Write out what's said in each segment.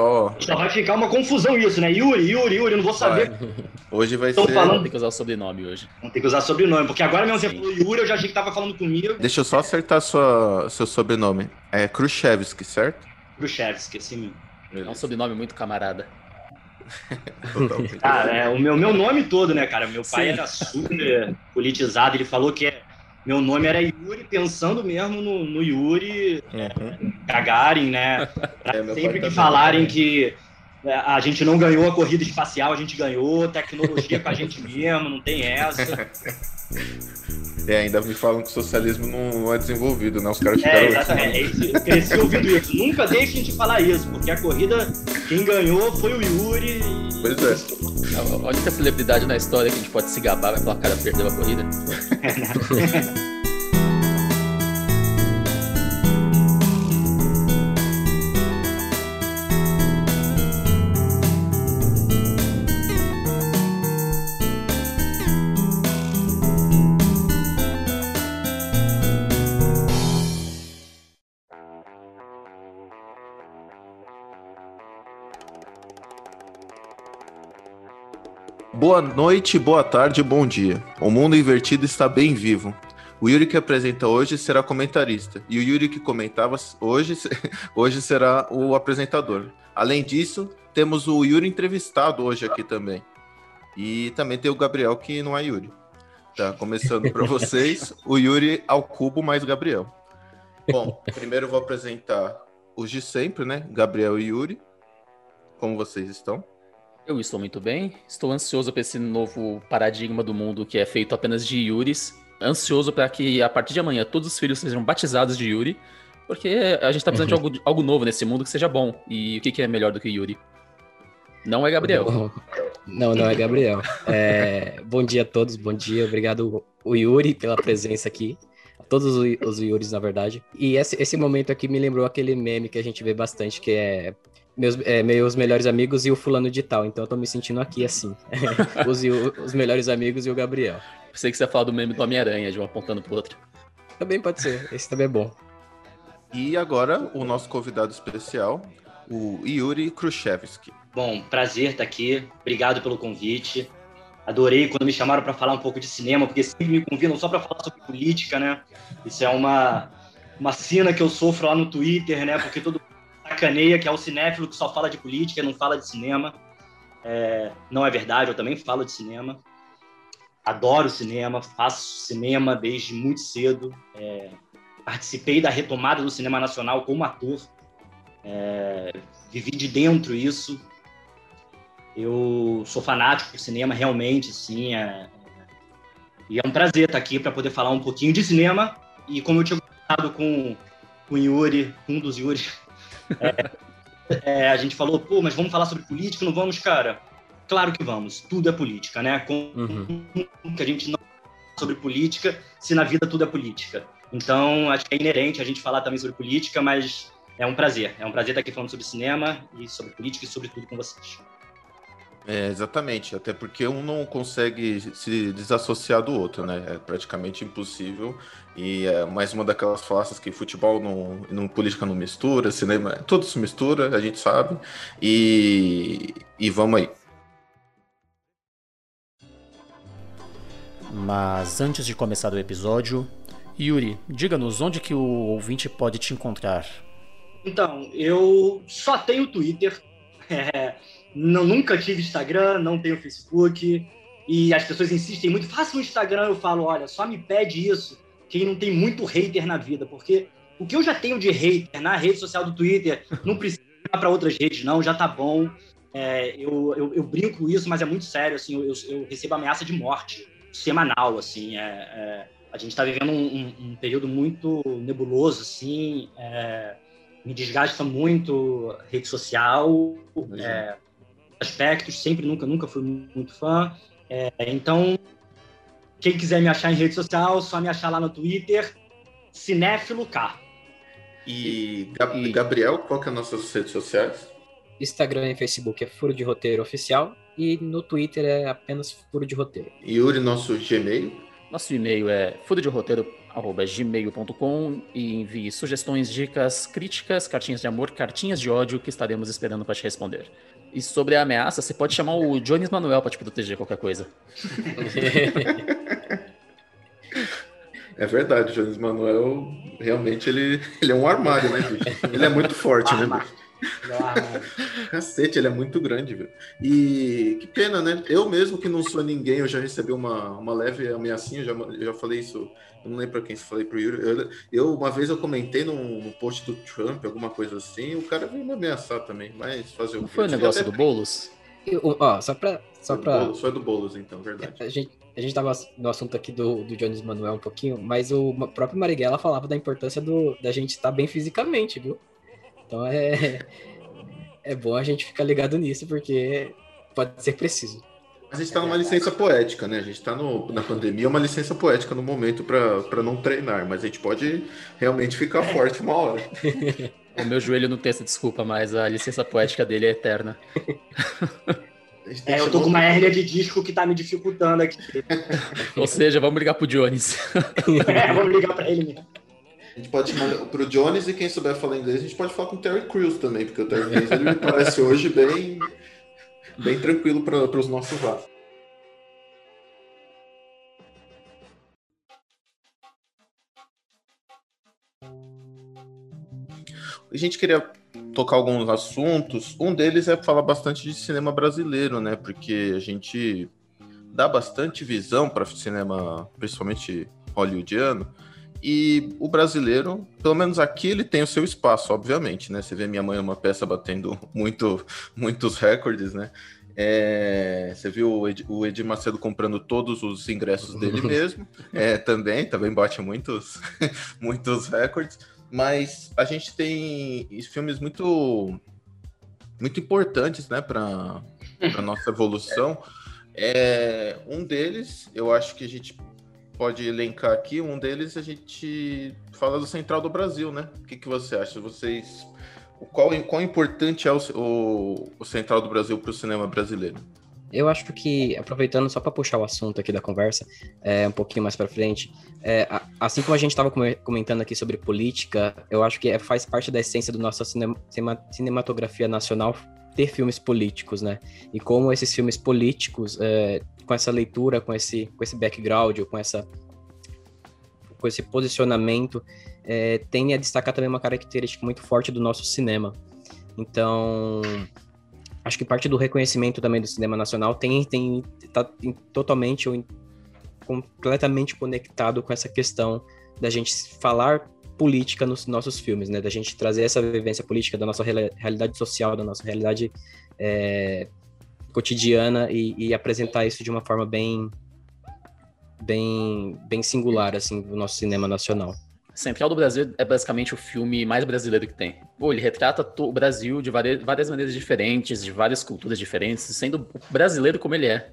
só. Só vai ficar uma confusão isso, né? Yuri, Yuri, Yuri, não vou saber. Vai. Hoje vai Estão ser. falando- Tem que usar o sobrenome hoje. Vou ter que usar sobrenome, porque agora mesmo você falou Yuri, eu já achei que tava falando comigo. Deixa eu só acertar sua, seu sobrenome. É Khrushchevsky, certo? Khrushchevsky, assim mesmo. É um sobrenome muito camarada. Ah, é, o meu, meu nome todo, né, cara? Meu pai Sim. era super politizado, ele falou que é- meu nome era Yuri, pensando mesmo no, no Yuri Uhum. Gagarin, né? Pra É, sempre que também. falarem que é, a gente não ganhou a corrida espacial, a gente ganhou, tecnologia com a gente mesmo, não tem essa. É, ainda me falam que o socialismo não, é desenvolvido, né? Os caras É, ficaram. exatamente. É isso. Eu cresci ouvindo isso. Nunca deixem de falar isso, porque a corrida, quem ganhou foi o Yuri. e- Pois é. A a única celebridade na história que a gente pode se gabar vai falar, cara, perdeu a corrida. Boa noite, boa tarde, bom dia. O mundo invertido está bem vivo. O Yuri que apresenta hoje será comentarista. E o Yuri que comentava hoje, hoje será o apresentador. Além disso, temos o Yuri entrevistado hoje aqui também. E também tem o Gabriel, que não é Yuri. Tá começando para vocês, o Yuri ao cubo mais Gabriel. Bom, primeiro eu vou apresentar os de sempre, né? Gabriel e Yuri. Como vocês estão? Eu estou muito bem, estou ansioso para esse novo paradigma do mundo que é feito apenas de Yuris. Ansioso para que a partir de amanhã todos os filhos sejam batizados de Yuri, porque a gente tá precisando de algo, algo novo nesse mundo que seja bom. E o que, que é melhor do que Yuri? Não é Gabriel. Não, não é Gabriel. É, bom dia a todos, bom dia. Obrigado, o Yuri, pela presença aqui. A todos os, os Yuris, na verdade. E esse, esse momento aqui me lembrou aquele meme que a gente vê bastante, que é meus, é, meus melhores amigos e o fulano de tal. Então eu tô me sentindo aqui assim. os, os melhores amigos e o Gabriel. Pensei que você ia falar do meme do Homem-Aranha, de um apontando pro outro. Também pode ser, esse também é bom. E agora, o nosso convidado especial, o Yuri Khrushchevsky. Bom, prazer estar aqui. Obrigado pelo convite. Adorei quando me chamaram para falar um pouco de cinema, porque sempre me convidam só para falar sobre política, né? Isso é uma, uma cena que eu sofro lá no Twitter, né? Porque todo mundo sacaneia que é o cinéfilo que só fala de política, não fala de cinema. É, não é verdade, eu também falo de cinema. Adoro cinema, faço cinema desde muito cedo. É, participei da retomada do cinema nacional como ator. É, vivi de dentro isso. Eu sou fanático por cinema, realmente, sim. É... E é um prazer estar aqui para poder falar um pouquinho de cinema. E como eu tinha comentado com, com o Yuri, um dos Yuri, é, é, a gente falou, pô, mas vamos falar sobre política? Não vamos, cara? Claro que vamos. Tudo é política, né? Com Uhum. que a gente não fala sobre política, se na vida tudo é política. Então, acho que é inerente a gente falar também sobre política, mas é um prazer. É um prazer estar aqui falando sobre cinema e sobre política e sobre tudo com vocês. É, exatamente, até porque um não consegue se desassociar do outro, né? É praticamente impossível. E é mais uma daquelas falácias que futebol não, não política não mistura, cinema, tudo se mistura, a gente sabe. E, e vamos aí. Mas antes de começar o episódio, Yuri, diga-nos onde que o ouvinte pode te encontrar. Então, eu só tenho Twitter. Não, nunca tive Instagram, não tenho Facebook. E as pessoas insistem muito, faça um Instagram. Eu falo, olha, só me pede isso quem não tem muito hater na vida. Porque o que eu já tenho de hater na rede social do Twitter, não precisa ir para outras redes, não, já tá bom. É, eu, eu, eu brinco isso, mas é muito sério. Assim, eu, eu recebo ameaça de morte semanal. Assim, é, é, a gente está vivendo um, um, um período muito nebuloso, assim. É, me desgasta muito rede social, é, aspectos, sempre, nunca, nunca fui muito fã. É, então, quem quiser me achar em rede social, só me achar lá no Twitter, Cinéfilo K. E, Gab- E- Gabriel, qual que é as nossas redes sociais? Instagram e Facebook é Furo de Roteiro Oficial e no Twitter é apenas Furo de Roteiro. Yuri, nosso Gmail. Nosso e-mail é gmail.com e envie sugestões, dicas, críticas, cartinhas de amor, cartinhas de ódio que estaremos esperando para te responder. E sobre a ameaça, você pode chamar o Jones Manuel para te proteger qualquer coisa. É verdade, o Jones Manuel realmente ele, ele é um armário, né, bicho? Ele é muito forte, né, bicho? Cacete, ele é muito grande, viu? E que pena, né? Eu mesmo que não sou ninguém, eu já recebi uma, uma leve ameaçinha, eu já, eu já falei isso, eu não lembro pra quem se falei pro Yuri. Eu, eu, uma vez eu comentei num, num, post do Trump, alguma coisa assim, o cara veio me ameaçar também, mas fazer o Não foi o negócio até... do Boulos? Eu, ó, só pra. Só foi, pra... Do Boulos, foi do Boulos, então, verdade. A gente, a gente tava no assunto aqui do, do Jones Manuel um pouquinho, mas o próprio Marighella falava da importância do, da gente estar bem fisicamente, viu? Então é, é bom a gente ficar ligado nisso, porque pode ser preciso. A gente está numa licença poética, né? A gente está na pandemia, é uma licença poética no momento para não treinar, mas a gente pode realmente ficar forte uma hora. O meu joelho não tem essa desculpa, mas a licença poética dele é eterna. É, eu tô com uma hérnia de disco que tá me dificultando aqui. Ou seja, vamos ligar pro Jones. é, vamos ligar pra ele mesmo. Gente pode chamar pro Jones e quem souber falar inglês, a gente pode falar com o Terry Crews também, porque o Terry Crews ele me parece hoje bem, bem tranquilo para os nossos lados. A gente queria tocar alguns assuntos. Um deles é falar bastante de cinema brasileiro, né? Porque a gente dá bastante visão para cinema, principalmente hollywoodiano. E o brasileiro, pelo menos aqui, ele tem o seu espaço, obviamente, né? Você vê Minha Mãe é uma peça batendo muito, muitos recordes, né? É, você viu o Ed, o Edir Macedo comprando todos os ingressos dele mesmo, é, também, também bate muitos, muitos recordes. Mas a gente tem filmes muito muito importantes, né, para a nossa evolução. É, um deles, eu acho que a gente pode elencar aqui. Um deles a gente fala do Central do Brasil, né? O que, que você acha? Vocês, qual, qual importante é o, o, o Central do Brasil para o cinema brasileiro? Eu acho que, aproveitando só para puxar o assunto aqui da conversa, é, um pouquinho mais para frente, é, assim como a gente estava comentando aqui sobre política, eu acho que é, faz parte da essência do nossa cinema, cinematografia nacional ter filmes políticos, né? E como esses filmes políticos, é, com essa leitura, com esse, com esse background, com essa com esse posicionamento, é, tem a destacar também uma característica muito forte do nosso cinema. Então, acho que parte do reconhecimento também do cinema nacional tem tem tá totalmente ou completamente conectado com essa questão da gente falar política nos nossos filmes, né? Da gente trazer essa vivência política da nossa realidade social, da nossa realidade é, cotidiana e, e, apresentar isso de uma forma bem, bem, bem singular, assim, do nosso cinema nacional. Central do Brasil é basicamente o filme mais brasileiro que tem. Pô, ele retrata o Brasil de várias, várias maneiras diferentes, de várias culturas diferentes, sendo brasileiro como ele é.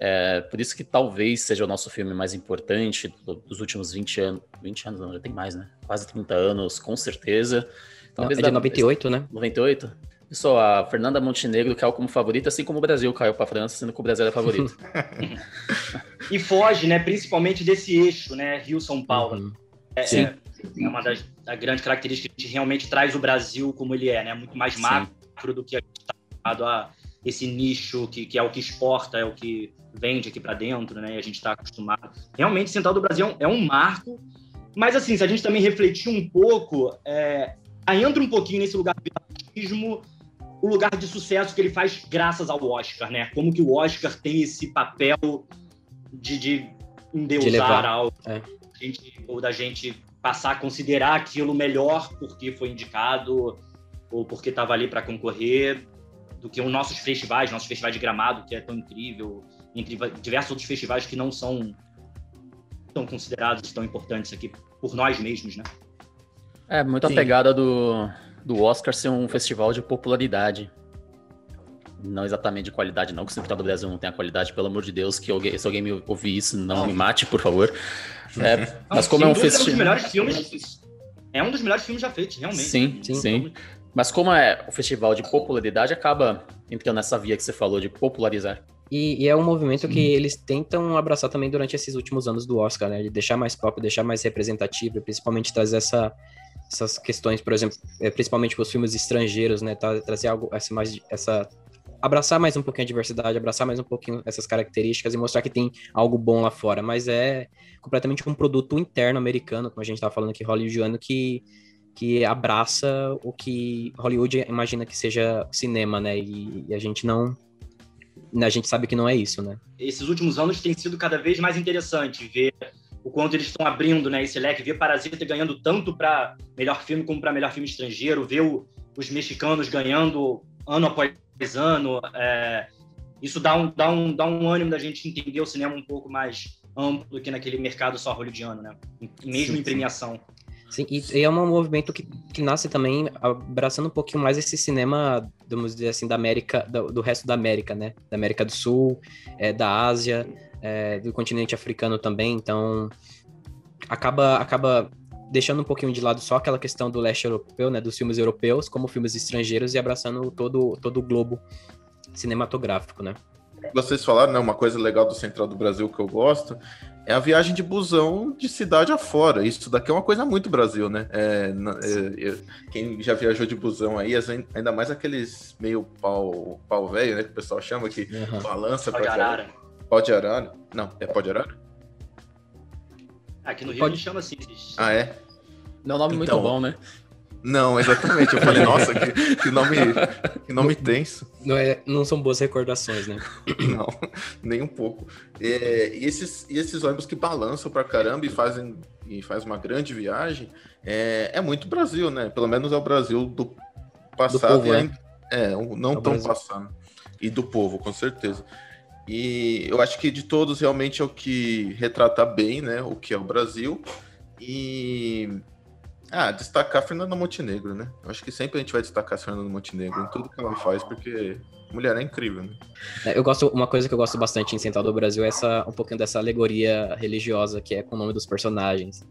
É, por isso que talvez seja o nosso filme mais importante dos últimos 20 anos. 20 anos não, já tem mais, né? Quase 30 anos, com certeza. Talvez é de 98, né? 98? Pessoal, a Fernanda Montenegro caiu como favorita, assim como o Brasil caiu para a França, sendo que o Brasil é favorito. e foge, né, principalmente desse eixo, né, Rio-São Paulo. Uhum. É, Sim. É, é uma das, das, grandes características que realmente traz o Brasil como ele é, né, muito mais macro Sim. do que a gente está acostumado a esse nicho que, que é o que exporta, é o que vende aqui para dentro, né? E a gente está acostumado. Realmente, Central do Brasil é um marco. Mas, assim, se a gente também refletir um pouco, é, entra um pouquinho nesse lugar do batismo, o lugar de sucesso que ele faz graças ao Oscar, né? Como que o Oscar tem esse papel de, de endeusar de algo, é. gente, ou da gente passar a considerar aquilo melhor porque foi indicado ou porque estava ali para concorrer do que os nossos festivais, nossos festivais de gramado, que é tão incrível, entre diversos outros festivais que não são tão considerados tão importantes aqui por nós mesmos, né? É, muito a pegada do, do Oscar ser um festival de popularidade. Não exatamente de qualidade, não, que o Central do Brasil não tem a qualidade, pelo amor de Deus, que alguém, se alguém me ouvir isso, não, me mate, por favor. É, não, mas como é um festival. É um dos melhores filmes. É um dos melhores filmes já feitos, realmente. Sim, sim. sim. Mas como é o festival de popularidade, acaba entrando nessa via que você falou de popularizar. E, e, é um movimento Sim. que eles tentam abraçar também durante esses últimos anos do Oscar, né? De deixar mais próprio, deixar mais representativo, principalmente trazer essa, essas questões, por exemplo, é, principalmente para os filmes estrangeiros, né? Trazer algo, essa, mais, essa abraçar mais um pouquinho a diversidade, abraçar mais um pouquinho essas características e mostrar que tem algo bom lá fora, mas é completamente um produto interno americano, como a gente estava falando aqui, hollywoodiano, que, que abraça o que Hollywood imagina que seja cinema, né? E, e a gente não. A gente sabe que não é isso, né? Esses últimos anos tem sido cada vez mais interessante ver o quanto eles estão abrindo né, esse leque, ver Parasita ganhando tanto para melhor filme como para melhor filme estrangeiro, ver o, os mexicanos ganhando ano após ano. É, isso dá um, dá, um, dá um ânimo da gente entender o cinema um pouco mais amplo do que naquele mercado só hollywoodiano, né? Mesmo sim, em premiação. Sim, e, e, é um movimento que, que nasce também abraçando um pouquinho mais esse cinema, vamos dizer assim, da América, do, do resto da América, né? Da América do Sul, é, da Ásia, é, do continente africano também. Então, acaba, acaba deixando um pouquinho de lado só aquela questão do leste europeu, né, dos filmes europeus, como filmes estrangeiros e abraçando todo, todo o globo cinematográfico, né? Vocês falaram, né, uma coisa legal do Central do Brasil que eu gosto é a viagem de busão de cidade afora. Isso daqui é uma coisa muito Brasil, né? É, é, é, quem já viajou de busão aí, ainda mais aqueles meio pau, pau velho, né? Que o pessoal chama, que uhum. balança para arara. Pau de arara. Não, é pau de arara? Aqui no Rio Pode... a gente chama assim. Ah, é? Não é um nome então, muito bom, né? Não, exatamente. Eu falei, nossa, que, que, nome, que nome não, tenso. Não, é, não são boas recordações, né? Não, nem um pouco. É, e, esses, e esses ônibus que balançam pra caramba e fazem e faz uma grande viagem, é, é muito Brasil, né? Pelo menos é o Brasil do passado do povo, e ainda, é, não é tão Brasil. passado. E do povo, com certeza. E eu acho que de todos realmente é o que retrata bem, né? O que é o Brasil. E ah, destacar a Fernanda Montenegro, né? Eu acho que sempre a gente vai destacar a Fernanda Montenegro em tudo que ela faz, porque mulher é incrível, né? É, eu gosto, uma coisa que eu gosto bastante em Central do Brasil é essa, um pouquinho dessa alegoria religiosa que é com o nome dos personagens.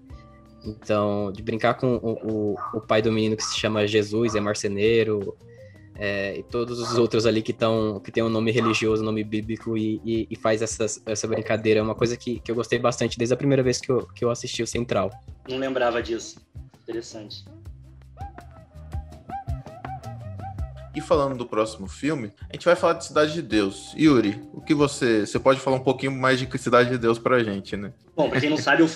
Então, de brincar com o, o, o pai do menino que se chama Jesus, é marceneiro, é, e todos os outros ali que estão que tem um nome religioso, um nome bíblico e, e, e, faz essas, essa brincadeira. É uma coisa que, que eu gostei bastante desde a primeira vez que eu, que eu assisti o Central. Não lembrava disso. Interessante. E falando do próximo filme, a gente vai falar de Cidade de Deus. Yuri, o que você. Você pode falar um pouquinho mais de Cidade de Deus pra gente, né? Bom, pra quem não sabe, eu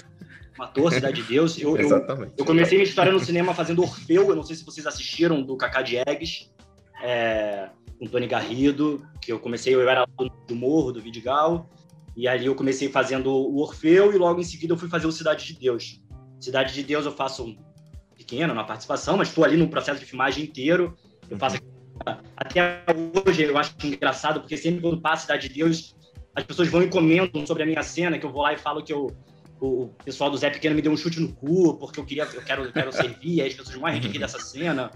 ator, Cidade de Deus. Eu, Exatamente. Eu, eu comecei minha história no cinema fazendo Orfeu, eu não sei se vocês assistiram, do Cacá Diegues, é, com Tony Garrido, que eu comecei, eu era do Morro, do Vidigal, e ali eu comecei fazendo o Orfeu, e logo em seguida eu fui fazer o Cidade de Deus. Cidade de Deus eu faço pequeno na participação, mas estou ali no processo de filmagem inteiro. Eu faço até hoje eu acho engraçado porque sempre quando passa Cidade de Deus as pessoas vão e comentam sobre a minha cena, que eu vou lá e falo que eu, o pessoal do Zé Pequeno me deu um chute no cu porque eu queria, eu quero, eu quero servir, aí as pessoas de rir dessa cena.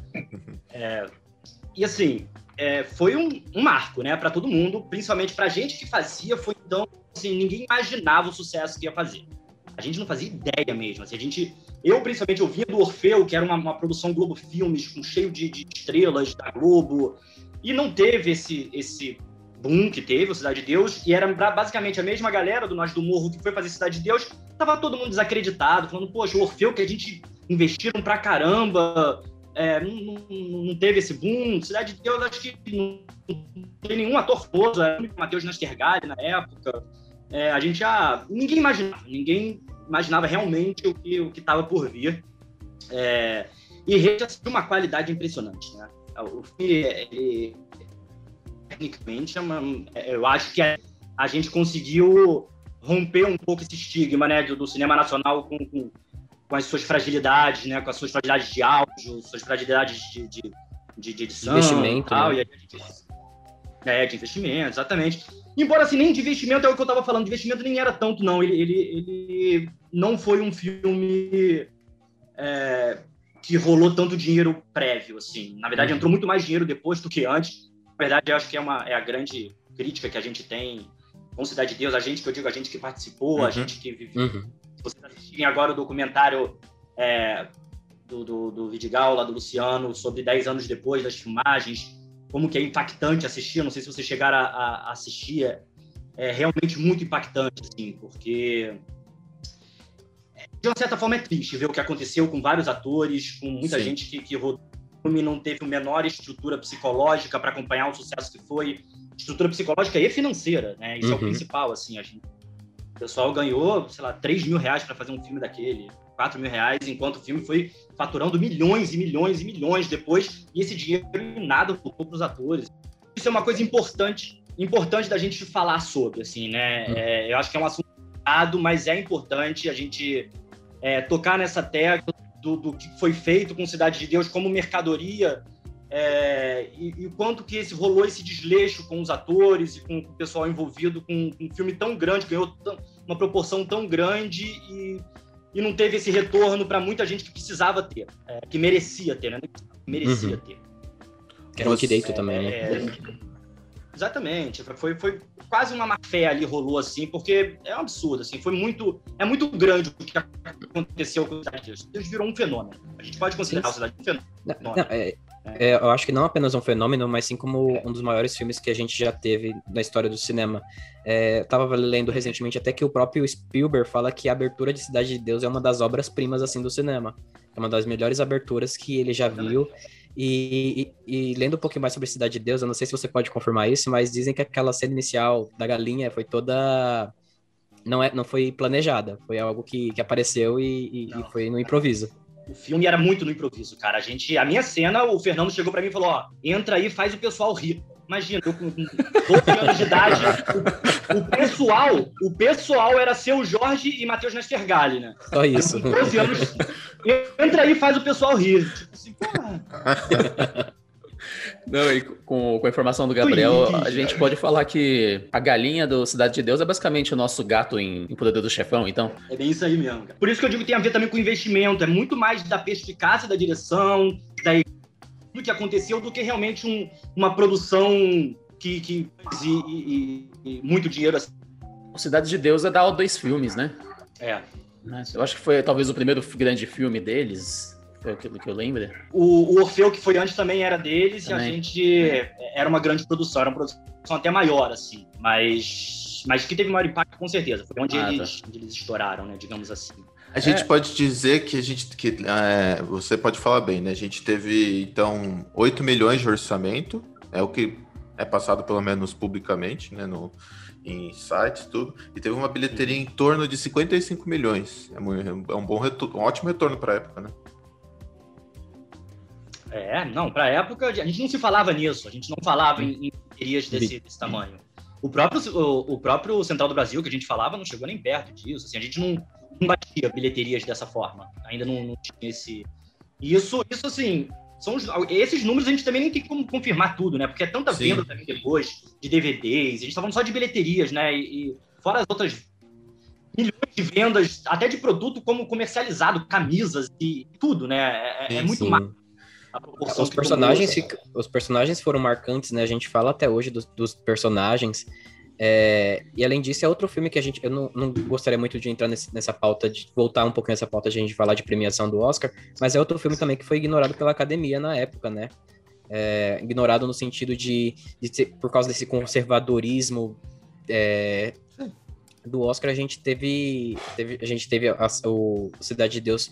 É, e assim, é, foi um, um, marco, né, para todo mundo, principalmente para a gente que fazia, foi então assim, ninguém imaginava o sucesso que ia fazer. A gente não fazia ideia mesmo. Assim, a gente eu, principalmente, eu vinha do Orfeu, que era uma, uma produção Globo Filmes, com cheio de, de, estrelas da Globo, e não teve esse, esse boom que teve, o Cidade de Deus, e era basicamente a mesma galera do Nós do Morro que foi fazer Cidade de Deus, tava todo mundo desacreditado, falando, poxa, o Orfeu que a gente investiram pra caramba, é, não, não, teve esse boom. Cidade de Deus, acho que não, não tem nenhum ator famoso, era o Matheus Nastergalli na época. É, a gente já. Ninguém imaginava, ninguém imaginava realmente o que o estava por vir. É, e Rede de uma qualidade impressionante. Né? O filme, ele, tecnicamente, é uma, é, eu acho que a, a, gente conseguiu romper um pouco esse estigma né, do, do cinema nacional com, com, com, as suas fragilidades, né, com as suas fragilidades de áudio, suas fragilidades de, de, de, de edição. Investimento. Tal, né? e é, de investimento, exatamente. Embora assim, nem de investimento é o que eu tava falando, de investimento nem era tanto, não. Ele, ele, ele não foi um filme é, que rolou tanto dinheiro prévio, assim. Na verdade, uhum. entrou muito mais dinheiro depois do que antes. Na verdade, eu acho que é, uma, é a grande crítica que a gente tem com Cidade de Deus, a gente que eu digo, a gente que participou, uhum. a gente que viveu. Uhum. Vocês assistirem agora o documentário é, do, do, do Vidigal, lá do Luciano, sobre 10 anos depois das filmagens, como que é impactante assistir. Não sei se vocês chegaram a, a assistir. é realmente muito impactante, assim, porque de uma certa forma é triste ver o que aconteceu com vários atores, com muita Sim. gente que, que rodou não teve a menor estrutura psicológica para acompanhar o sucesso que foi, estrutura psicológica e financeira, né? Isso uhum. é o uhum. principal, assim, a gente, o pessoal ganhou, sei lá, 3 mil reais para fazer um filme daquele, 4 mil reais, enquanto o filme foi faturando milhões e milhões e milhões depois, e esse dinheiro nada voltou para os atores. Isso é uma coisa importante, importante da gente falar sobre, assim, né? Uhum. É, eu acho que é um assunto mas é importante a gente é, tocar nessa tecla do, do, que foi feito com Cidade de Deus como mercadoria é, e, o quanto que esse, rolou esse desleixo com os atores e com o pessoal envolvido com, com um filme tão grande, ganhou tão, uma proporção tão grande e, e não teve esse retorno para muita gente que precisava ter, é, que merecia ter, né? Merecia uhum. ter. Que era um direito também, né? É, Exatamente. Foi, foi quase uma má fé ali rolou assim, porque é um absurdo, assim, foi muito, é muito grande o que aconteceu com o Cidade de Deus. Deus virou um fenômeno. A gente pode considerar sim. o Cidade um fenômeno. Não, não, é, é, eu acho que não apenas um fenômeno, mas sim como um dos maiores filmes que a gente já teve na história do cinema. É, eu tava lendo recentemente até que o próprio Spielberg fala que a abertura de Cidade de Deus é uma das obras-primas assim do cinema. É uma das melhores aberturas que ele já viu. E, e, e, lendo um pouquinho mais sobre Cidade de Deus, eu não sei se você pode confirmar isso, mas dizem que aquela cena inicial da galinha foi toda. Não, é, não foi planejada, foi algo que, que apareceu e, e foi no improviso. O filme era muito no improviso, cara. A gente, a minha cena, o Fernando chegou para mim e falou: ó, entra aí, faz o pessoal rir. Imagina, eu com 12 anos de idade, o, o, pessoal, o pessoal era seu Jorge e Matheus Nestergali, né? Só isso. Com 12 anos, entra aí e faz o pessoal rir. Tipo assim, porra. Não, e com, com a informação do Gabriel, a gente pode falar que a galinha do Cidade de Deus é basicamente o nosso gato em, em Poder do Chefão, então. É bem isso aí mesmo. Cara. Por isso que eu digo que tem a ver também com investimento. É muito mais da perspicácia da direção, da do que aconteceu do que realmente um, uma produção que, que e, e, e, muito dinheiro assim. O Cidade de Deus é da dois filmes, né? É. Eu acho que foi talvez o primeiro grande filme deles, aquilo que eu lembro. O, o Orfeu, que foi antes, também era deles, também. e a gente era uma grande produção, era uma produção até maior, assim, mas, mas que teve maior impacto, com certeza. Foi onde, ah, eles, tá. onde eles estouraram, né? Digamos assim. A gente é. pode dizer que a gente. Que, é, você pode falar bem, né? A gente teve, então, 8 milhões de orçamento, é o que é passado pelo menos publicamente, né? No, em sites, tudo. E teve uma bilheteria em torno de 55 milhões. É, um, é um bom retorno, um ótimo retorno para a época, né? É, não, para a época a gente não se falava nisso, a gente não falava em, em bilheterias desse, desse tamanho. O próprio, o, o, próprio Central do Brasil que a gente falava não chegou nem perto disso. Assim, a gente não, não batia bilheterias dessa forma. Ainda não, não tinha esse. Isso, isso assim, são os, esses números a gente também nem tem como confirmar tudo, né? Porque é tanta Sim. venda também depois de DVDs, a gente tá falando só de bilheterias, né? E, e, fora as outras milhões de vendas, até de produto como comercializado, camisas e tudo, né? É, é muito mais. Os personagens, os personagens foram marcantes, né? A gente fala até hoje dos, dos personagens. É, e além disso, é outro filme que a gente. Eu não, não gostaria muito de entrar nesse, nessa pauta, de voltar um pouco nessa pauta de a gente falar de premiação do Oscar, mas é outro filme também que foi ignorado pela academia na época, né? É, ignorado no sentido de, de por causa desse conservadorismo é, do Oscar, a gente teve, teve a gente teve a, o Cidade de Deus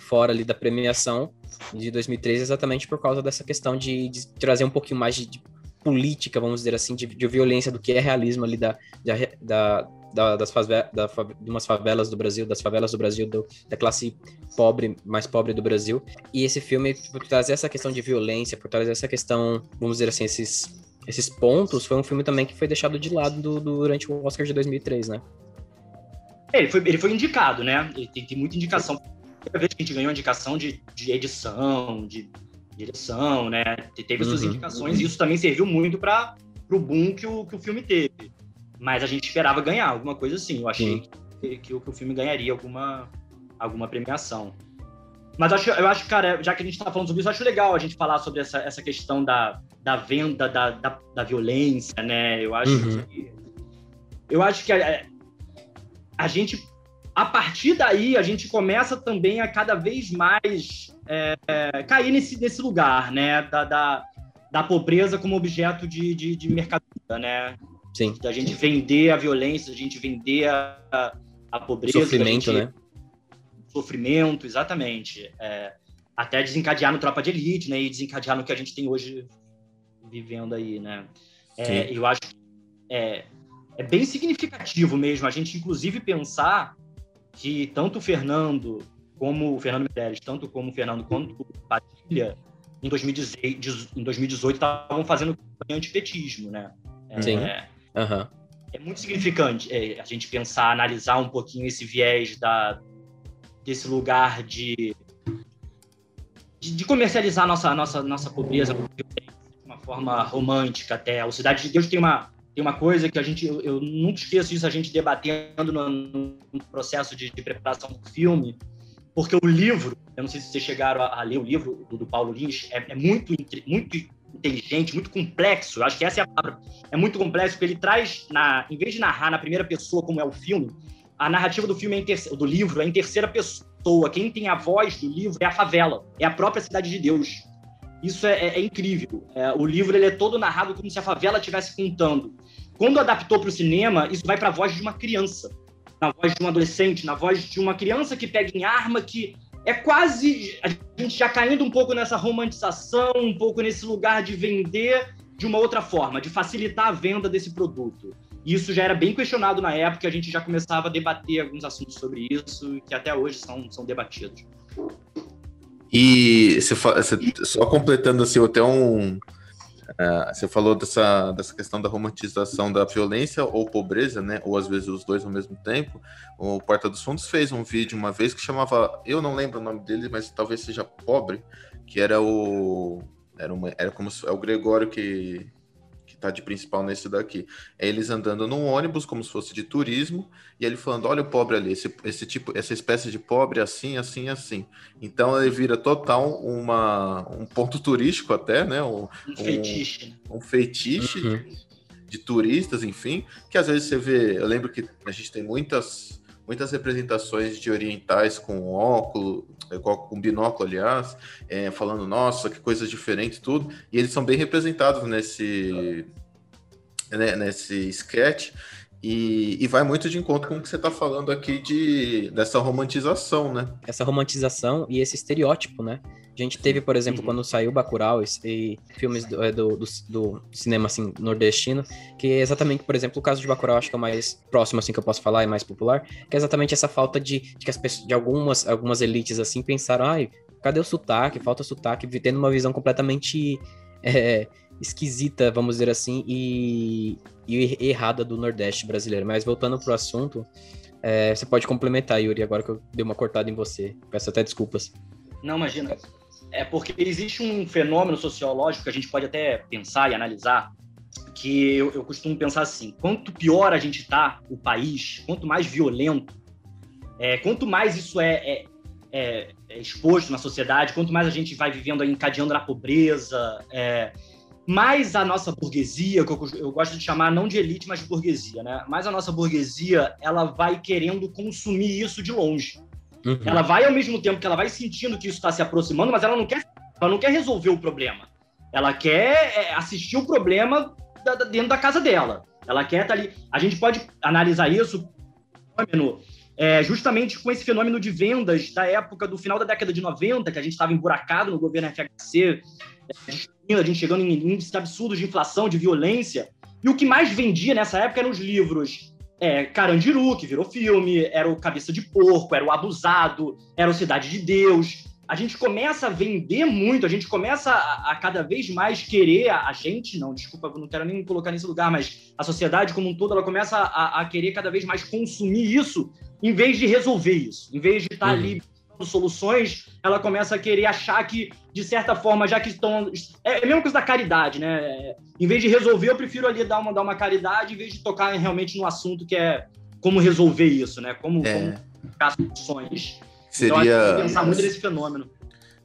fora ali da premiação de 2013 exatamente por causa dessa questão de, de trazer um pouquinho mais de, de política, vamos dizer assim, de, de violência do que é realismo ali da, da, da, das favela, da, de umas favelas do Brasil, das favelas do Brasil, do, da classe pobre, mais pobre do Brasil. E esse filme, por trazer essa questão de violência, por trazer essa questão, vamos dizer assim, esses, esses pontos, foi um filme também que foi deixado de lado do, do, durante o Oscar de 2003, né? É, ele foi, ele foi indicado, né? Ele tem, tem muita indicação. Primeira vez que a gente ganhou indicação de, de edição, de direção, né? Teve suas uhum. indicações e isso também serviu muito para o boom que o, que o filme teve. Mas a gente esperava ganhar alguma coisa assim. Eu achei que, que, que, o filme ganharia alguma, alguma premiação. Mas eu acho, eu acho, cara, já que a gente está falando sobre isso, eu acho legal a gente falar sobre essa, essa questão da, da venda da, da, da violência, né? Eu acho uhum. que. Eu acho que a, a gente a partir daí a gente começa também a cada vez mais é, é, cair nesse, nesse lugar, né? Da, da, da, pobreza como objeto de, de, de mercadoria, né? Sim. Da gente vender a violência, da gente vender a, a pobreza. Sofrimento, gente, né? Sofrimento, exatamente. É, até desencadear no Tropa de Elite, né? E desencadear no que a gente tem hoje vivendo aí, né? É, eu acho que é, é bem significativo mesmo a gente, inclusive, pensar que tanto o Fernando como o Fernando Meirelles, tanto como o Fernando quanto o Padilha, em 2018 estavam fazendo antipetismo, né? É, Sim. Uhum. É muito significante é, a gente pensar, analisar um pouquinho esse viés da, desse lugar de, de, de comercializar nossa, nossa, nossa pobreza de uma forma romântica até. O Cidade de Deus tem uma, tem uma coisa que a gente, eu, eu nunca esqueço isso, a gente debatendo no, no processo de, de, preparação do filme, porque o livro, eu não sei se vocês chegaram a, a ler o livro do, do Paulo Lins, é, é, muito, muito inteligente, muito complexo, eu acho que essa é a palavra, é muito complexo, porque ele traz, na, em vez de narrar na primeira pessoa, como é o filme, a narrativa do filme é do livro é em terceira pessoa. Quem tem a voz do livro é a favela, é a própria cidade de Deus. Isso é, é, é incrível. É, o livro ele é todo narrado como se a favela estivesse contando. Quando adaptou para o cinema, isso vai para a voz de uma criança, na voz de um adolescente, na voz de uma criança que pega em arma, que é quase a gente já caindo um pouco nessa romantização, um pouco nesse lugar de vender de uma outra forma, de facilitar a venda desse produto. Isso já era bem questionado na época, a gente já começava a debater alguns assuntos sobre isso, que até hoje são, são debatidos. E você, você, só completando assim, até um. Uh, você falou dessa, dessa questão da romantização da violência ou pobreza, né? Ou às vezes os dois ao mesmo tempo. O Porta dos Fundos fez um vídeo uma vez que chamava, eu não lembro o nome dele, mas talvez seja Pobre, que era o era, uma, era como é o Gregório que tá de principal nesse daqui. É eles andando num ônibus, como se fosse de turismo, e ele falando: olha o pobre ali, esse, esse tipo, essa espécie de pobre assim, assim, assim. Então ele vira total uma, um ponto turístico até, né? Um, um feitiço. Um, feitiço uhum. de turistas, enfim, que às vezes você vê. Eu lembro que a gente tem muitas muitas representações de orientais com óculos, é, com binóculo, aliás, é, falando, nossa, que coisas diferentes, tudo, e eles são bem representados nesse, né, nesse sketch, e, e, vai muito de encontro com o que você está falando aqui de, dessa romantização, né? Essa romantização e esse estereótipo, né? A gente teve, por exemplo, uhum. quando saiu Bacurau e, e filmes do, é, do, do, do, cinema, assim, nordestino, que é exatamente, por exemplo, o caso de Bacurau, acho que é o mais próximo, assim, que eu posso falar, e mais popular, que é exatamente essa falta de, de que as pessoas, de algumas, algumas elites, assim, pensaram, ai, cadê o sotaque? Falta sotaque, tendo uma visão completamente é, esquisita, vamos dizer assim, e, e errada do Nordeste brasileiro. Mas voltando pro assunto, é, você pode complementar, Yuri, agora que eu dei uma cortada em você. Peço até desculpas. Não, imagina. É porque existe um fenômeno sociológico que a gente pode até pensar e analisar, que eu, eu costumo pensar assim: quanto pior a gente está, o país, quanto mais violento, é, quanto mais isso é, é, é, é, exposto na sociedade, quanto mais a gente vai vivendo encadeando na pobreza, mais a nossa burguesia, que eu, eu, gosto de chamar não de elite, mas de burguesia, né? Mais a nossa burguesia, ela vai querendo consumir isso de longe. Uhum. Ela vai ao mesmo tempo que ela vai sentindo que isso está se aproximando, mas ela não quer, ela não quer resolver o problema. Ela quer é, assistir o problema da, da, dentro da casa dela. Ela quer estar tá ali. A gente pode analisar isso é, justamente com esse fenômeno de vendas da época do final da década de 90, que a gente estava emburacado no governo FHC, a gente chegando em índices absurdos de inflação, de violência. E o que mais vendia nessa época eram os livros é, Carandiru, que virou filme, era o Cabeça de Porco, era o Abusado, era o Cidade de Deus. A gente começa a vender muito, a gente começa a, a cada vez mais querer, a, a, gente, não, desculpa, não quero nem colocar nesse lugar, mas a sociedade como um todo, ela começa a, a querer cada vez mais consumir isso, em vez de resolver isso, em vez de estar uhum. ali soluções, ela começa a querer achar que, de certa forma, já que estão. É a mesma coisa da caridade, né? Em vez de resolver, eu prefiro ali dar uma, dar uma caridade, em vez de tocar realmente no assunto que é como resolver isso, né? Como, é. como soluções. Seria. Então, pensar muito nesse fenômeno.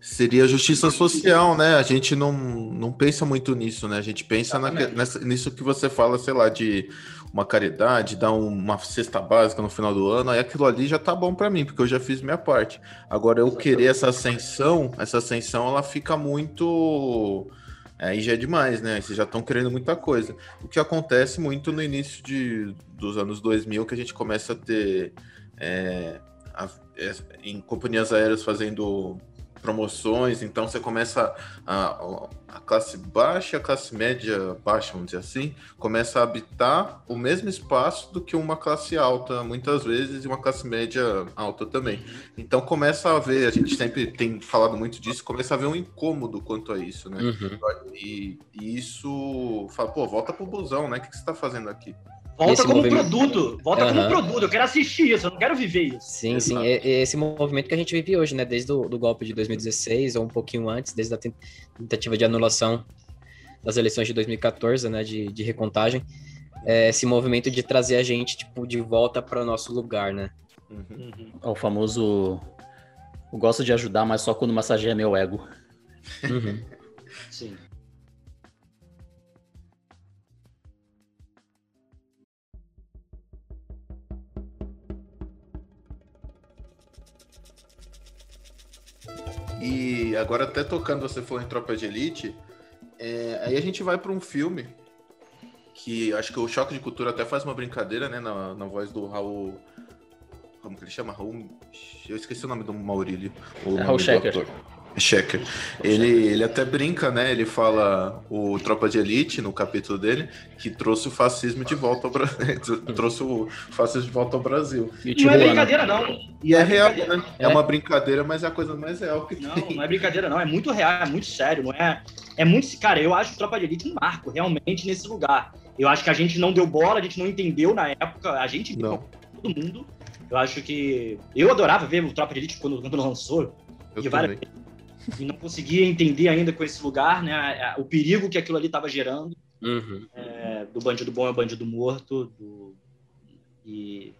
Seria justiça social, né? A gente não, não pensa muito nisso, né? A gente pensa na, nessa, nisso que você fala, sei lá, de uma caridade, dar uma cesta básica no final do ano, aí aquilo ali já tá bom para mim, porque eu já fiz minha parte. Agora eu querer essa ascensão, essa ascensão ela fica muito Aí já é demais, né? Vocês já estão querendo muita coisa. O que acontece muito no início de, dos anos 2000, que a gente começa a ter é, a, é, em companhias aéreas fazendo promoções, então você começa a, a classe baixa, a classe média baixa, vamos dizer assim, começa a habitar o mesmo espaço do que uma classe alta, muitas vezes, e uma classe média alta também. Então começa a haver, a gente sempre tem falado muito disso, começa a haver um incômodo quanto a isso, né? Uhum. E, e, isso fala, pô, volta pro busão, né? O que, que você tá fazendo aqui? Volta como movimento... produto, volta uhum. como produto. Eu quero assistir isso, eu não quero viver isso. Sim, sim. É, é esse movimento que a gente vive hoje, né? Desde o do golpe de 2016, ou um pouquinho antes, desde a tentativa de anulação das eleições de 2014, né? De, de recontagem. É esse movimento de trazer a gente, tipo, de volta para o nosso lugar, né? Uhum. É o famoso. Eu gosto de ajudar, mas só quando massageia meu ego. Uhum. sim. E agora até tocando, você falou em Tropa de Elite, é, aí a gente vai para um filme que acho que o Choque de Cultura até faz uma brincadeira, né, na, na voz do Raul... Como que ele chama? Raul... Eu esqueci o nome do Maurílio. O é Raul Schecker. Checker. Ele, ele até brinca, né? Ele fala o Tropa de Elite no capítulo dele que trouxe o fascismo de volta ao Brasil. trouxe o fascismo de volta ao Brasil. E não é brincadeira, não. E é, é real, né? É. é. uma brincadeira, mas é a coisa mais real que não, tem. Não, é brincadeira, não. É muito real, é muito sério. Não é, é muito. Cara, eu acho o Tropa de Elite um marco, realmente, nesse lugar. Eu acho que a gente não deu bola, a gente não entendeu na época. A gente, não. todo mundo. Eu acho que. Eu adorava ver o Tropa de Elite quando, quando lançou. Eu e várias e não conseguia entender ainda com esse lugar, né, o perigo que aquilo ali estava gerando, uhum. é, do bandido bom é bandido morto, do, e,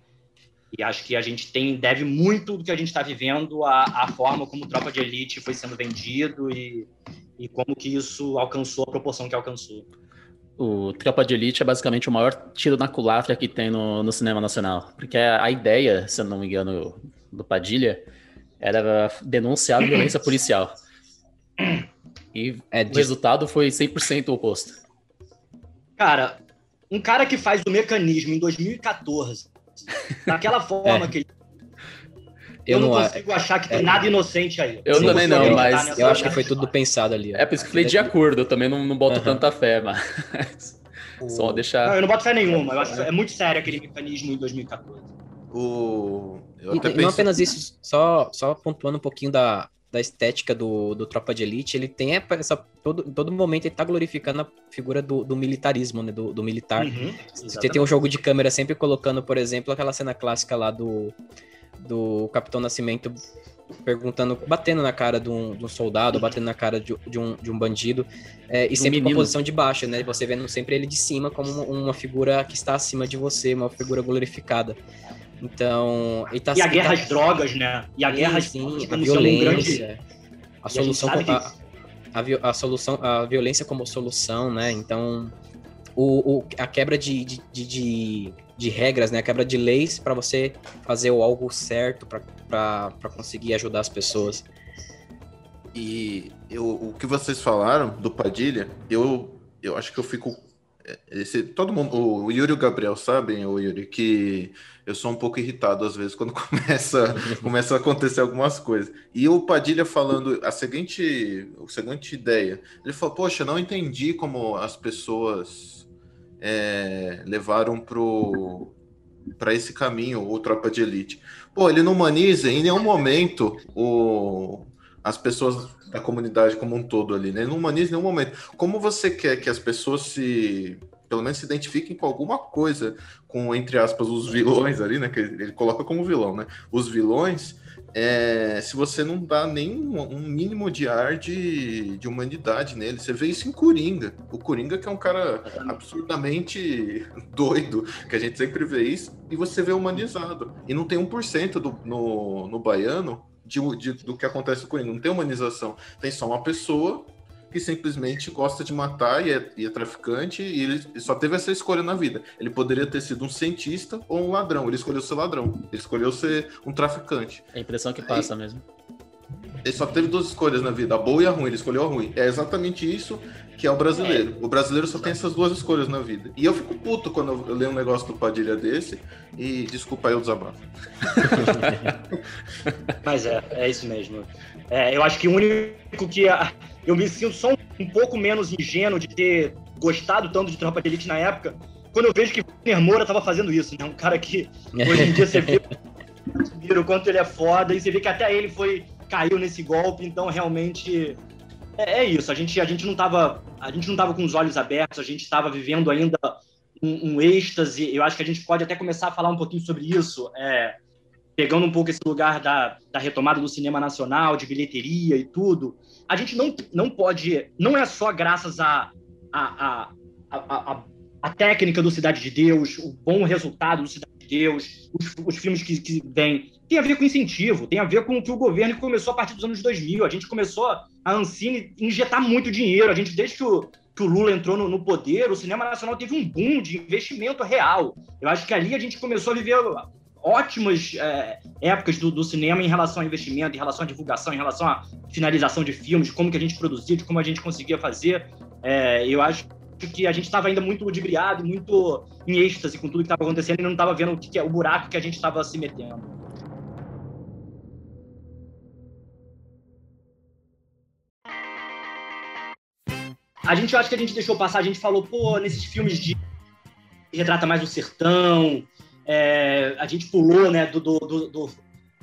e, acho que a gente tem deve muito do que a gente está vivendo à, à, forma como Tropa de Elite foi sendo vendido e, e como que isso alcançou a proporção que alcançou. O Tropa de Elite é basicamente o maior tiro na culatra que tem no, no cinema nacional. Porque a ideia, se eu não me engano, do Padilha, era denunciar a violência policial. E é, o resultado foi 100% o oposto. Cara, um cara que faz o mecanismo em 2014, daquela forma é. que ele eu, eu não, não consigo achar que tem é, nada inocente aí. Eu Sim, também não, mas. Eu acho que foi tudo pensado ali. É por isso que falei de acordo, eu também não, não boto uhum. tanta fé, mas. O... Só deixar. Não, eu não boto fé nenhuma, eu acho é muito sério aquele mecanismo em 2014. O... Eu e, não apenas isso, só, só pontuando um pouquinho da, da estética do, do Tropa de Elite, ele tem essa. Todo, todo momento ele tá glorificando a figura do, do militarismo, né? Do, do militar. Uhum, Você tem um jogo de câmera sempre colocando, por exemplo, aquela cena clássica lá do, do Capitão Nascimento perguntando, batendo na cara de um, de um soldado, batendo na cara de, de, um, de um bandido, é, e sempre um uma posição de baixo, né? Você vendo sempre ele de cima como uma, uma, figura que está acima de você, uma figura glorificada. Então, ele tá, e a guerra tá... às drogas, né? E a sim, guerra sim, a violência, um grande... a solução, a, a, a, a, solução, a violência como solução, né? Então, o, o a quebra de, de, de, de, regras, né? A quebra de leis para você fazer o algo certo para conseguir ajudar as pessoas. E eu, o que vocês falaram do Padilha, eu, eu acho que eu fico esse, todo mundo, o Yuri e o Gabriel sabem, o Yuri, que eu sou um pouco irritado às vezes quando começa, começa a acontecer algumas coisas. E o Padilha falando a seguinte, a seguinte ideia, ele falou, poxa, não entendi como as pessoas é, levaram pro para esse caminho o Tropa de Elite. Pô, ele não humaniza em nenhum momento o, as pessoas da comunidade como um todo ali, né? Ele não humaniza em nenhum momento. Como você quer que as pessoas se, pelo menos se identifiquem com alguma coisa, com, entre aspas, os vilões ali, né? Que ele coloca como vilão, né? Os vilões, é, se você não dá nem um, mínimo de ar de, de humanidade nele. Você vê isso em Coringa. O Coringa que é um cara absurdamente doido, que a gente sempre vê isso, e você vê humanizado. E não tem 1% do, no, no baiano de, de, do que acontece com ele. Não tem humanização. Tem só uma pessoa que simplesmente gosta de matar e é, e é traficante e ele só teve essa escolha na vida. Ele poderia ter sido um cientista ou um ladrão. Ele escolheu ser ladrão. Ele escolheu ser um traficante. É a impressão que passa mesmo. ele só teve duas escolhas na vida, a boa e a ruim. Ele escolheu a ruim. É exatamente isso que é o brasileiro. É. O brasileiro só tem essas duas escolhas na vida. E eu fico puto quando eu leio um negócio do Padilha desse e desculpa aí o desabafo. Mas é, é isso mesmo. É, eu acho que o único que. Eu me sinto só um, um pouco menos ingênuo de ter gostado tanto de Tropa de Elite na época, quando eu vejo que Wagner Moura tava fazendo isso, né? Um cara que hoje em dia você vê o quanto ele é foda, e você vê que até ele foi caiu nesse golpe, então realmente é, é, isso. A gente, a gente não estava a gente não tava com os olhos abertos, a gente estava vivendo ainda um, um, êxtase. Eu acho que a gente pode até começar a falar um pouquinho sobre isso, é, pegando um pouco esse lugar da, da retomada do cinema nacional, de bilheteria e tudo. A gente não, não pode, não é só graças a, a, a, a, a técnica do Cidade de Deus, o bom resultado do Cidade de Deus, os, os filmes que, que vêm tem a ver com incentivo, tem a ver com o que o governo começou a partir dos anos 2000. A gente começou a Ancine injetar muito dinheiro. A gente, desde que o, que o Lula entrou no, no, poder, o cinema nacional teve um boom de investimento real. Eu acho que ali a gente começou a viver ótimas é, épocas do, do, cinema em relação ao investimento, em relação à divulgação, em relação à finalização de filmes, de como que a gente produzia, de como a gente conseguia fazer. É, eu acho que a gente estava ainda muito ludibriado, muito em êxtase com tudo que estava acontecendo e não estava vendo o, que, que é, o buraco que a gente estava se metendo. A gente, eu acho que a gente deixou passar, a gente falou, pô, nesses filmes de retrata mais o sertão, é, a gente pulou, né, do, do, do,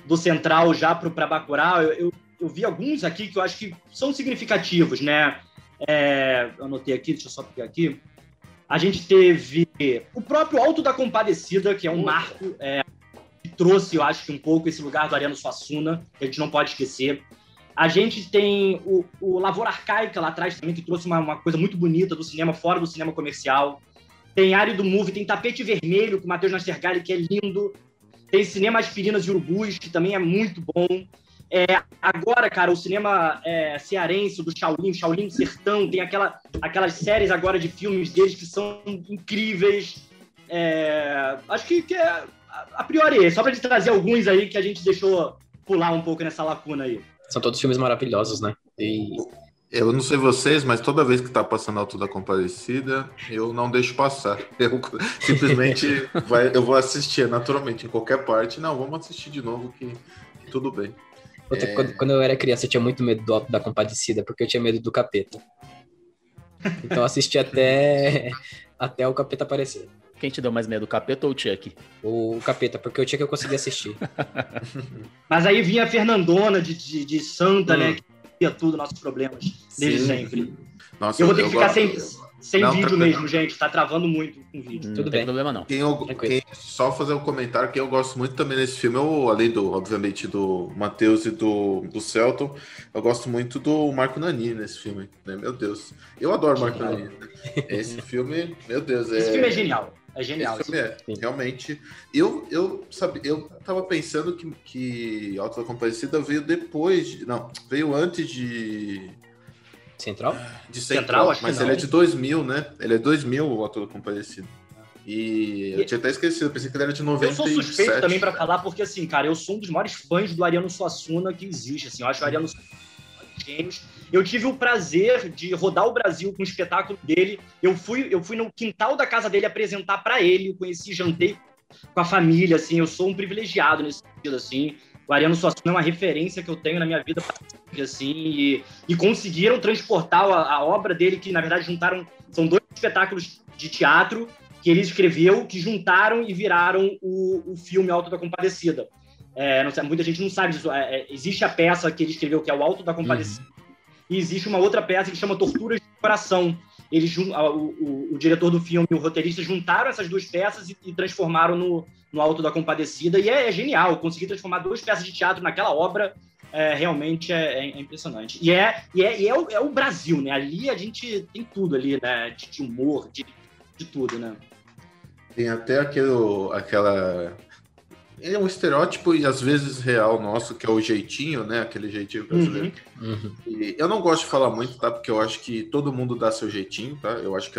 do central já para Bacurau. Eu, eu, eu, vi alguns aqui que eu acho que são significativos, né? É, eu anotei aqui, deixa eu só pegar aqui. A gente teve o próprio Alto da Compadecida, que é um marco é, que trouxe, eu acho um pouco esse lugar do Ariano Suassuna, que a gente não pode esquecer. A gente tem o, o Lavoura Arcaica lá atrás também, que trouxe uma, uma, coisa muito bonita do cinema, fora do cinema comercial. Tem Área do Movie, tem Tapete Vermelho, com Matheus Nastergalli, que é lindo. Tem Cinema Aspirinas e Urubus, que também é muito bom. É, agora, cara, o cinema é, cearense, do Shaolin, Shaolin do Sertão, tem aquela, aquelas séries agora de filmes deles que são incríveis. É, acho que, que é, a priori, só para trazer alguns aí que a gente deixou pular um pouco nessa lacuna aí. São todos filmes maravilhosos, né? E... Eu não sei vocês, mas toda vez que tá passando Alto da Comparecida, eu não deixo passar. Eu simplesmente vai, eu vou assistir naturalmente em qualquer parte. Não, vamos assistir de novo que, que tudo bem. Outra, é... quando, quando, eu era criança, eu tinha muito medo do Alto da Compadecida, porque eu tinha medo do capeta. Então eu assisti até, até o capeta aparecer. Quem te deu mais medo, o capeta ou o Chuck? O, capeta, porque o Chuck eu consegui assistir. Mas aí vinha a Fernandona de, de, de Santa, né, hum. né? Que via tudo, nossos problemas, desde Sim. sempre. Nossa, eu vou ter que ficar sem, sem não, vídeo mesmo, gente. Tá travando muito com o vídeo. Hum, Tudo bem. problema não. Quem eu, quem, só fazer um comentário que eu gosto muito também nesse filme, eu, além do, obviamente, do Matheus e do, do Celton, eu gosto muito do Marco Nani nesse filme. Né? Meu Deus. Eu adoro Marco Nani. Esse filme, meu Deus. É... Esse filme é genial. É genial. Esse filme é, realmente. Eu, eu, sabe, eu tava pensando que, que Auto da Compadecida veio depois, de, não, veio antes de... Central? De Central, Central acho mas ele é de 2000, né? Ele é 2000, o Auto da Compadecida. E eu tinha até esquecido, pensei que ele era de 97. Eu sou suspeito também para falar, porque assim, cara, eu sou um dos maiores fãs do Ariano Suassuna que existe, assim, eu acho o Ariano Suassuna gênios. Eu tive o prazer de rodar o Brasil com o espetáculo dele. Eu fui, eu fui no quintal da casa dele apresentar para ele. Eu conheci, jantei com a família, assim. Eu sou um privilegiado nesse sentido, assim. O Ariano Suassuna é uma referência que eu tenho na minha vida, assim. E, e conseguiram transportar a, a obra dele, que na verdade juntaram. São dois espetáculos de teatro que ele escreveu, que juntaram e viraram o, o filme Alto da Compadecida. É, sei, muita gente não sabe disso. É, é, existe a peça que ele escreveu, que é o Alto da Compadecida, uhum. E existe uma outra peça que chama Torturas de Coração. Eles, o, o, o, diretor do filme e o roteirista juntaram essas duas peças e, e transformaram no, no Alto da Compadecida, e é, é, genial. Conseguir transformar duas peças de teatro naquela obra é, realmente é, é, impressionante. E, é, e, é, e é, o, é o Brasil, né? Ali a gente tem tudo ali, né? De, de humor, de, de tudo, né? Tem até aquele, aquela é um estereótipo e às vezes real nosso, que é o jeitinho, né? Aquele jeitinho brasileiro. Uhum. E eu não gosto de falar muito, tá? Porque eu acho que todo mundo dá seu jeitinho, tá? Eu acho que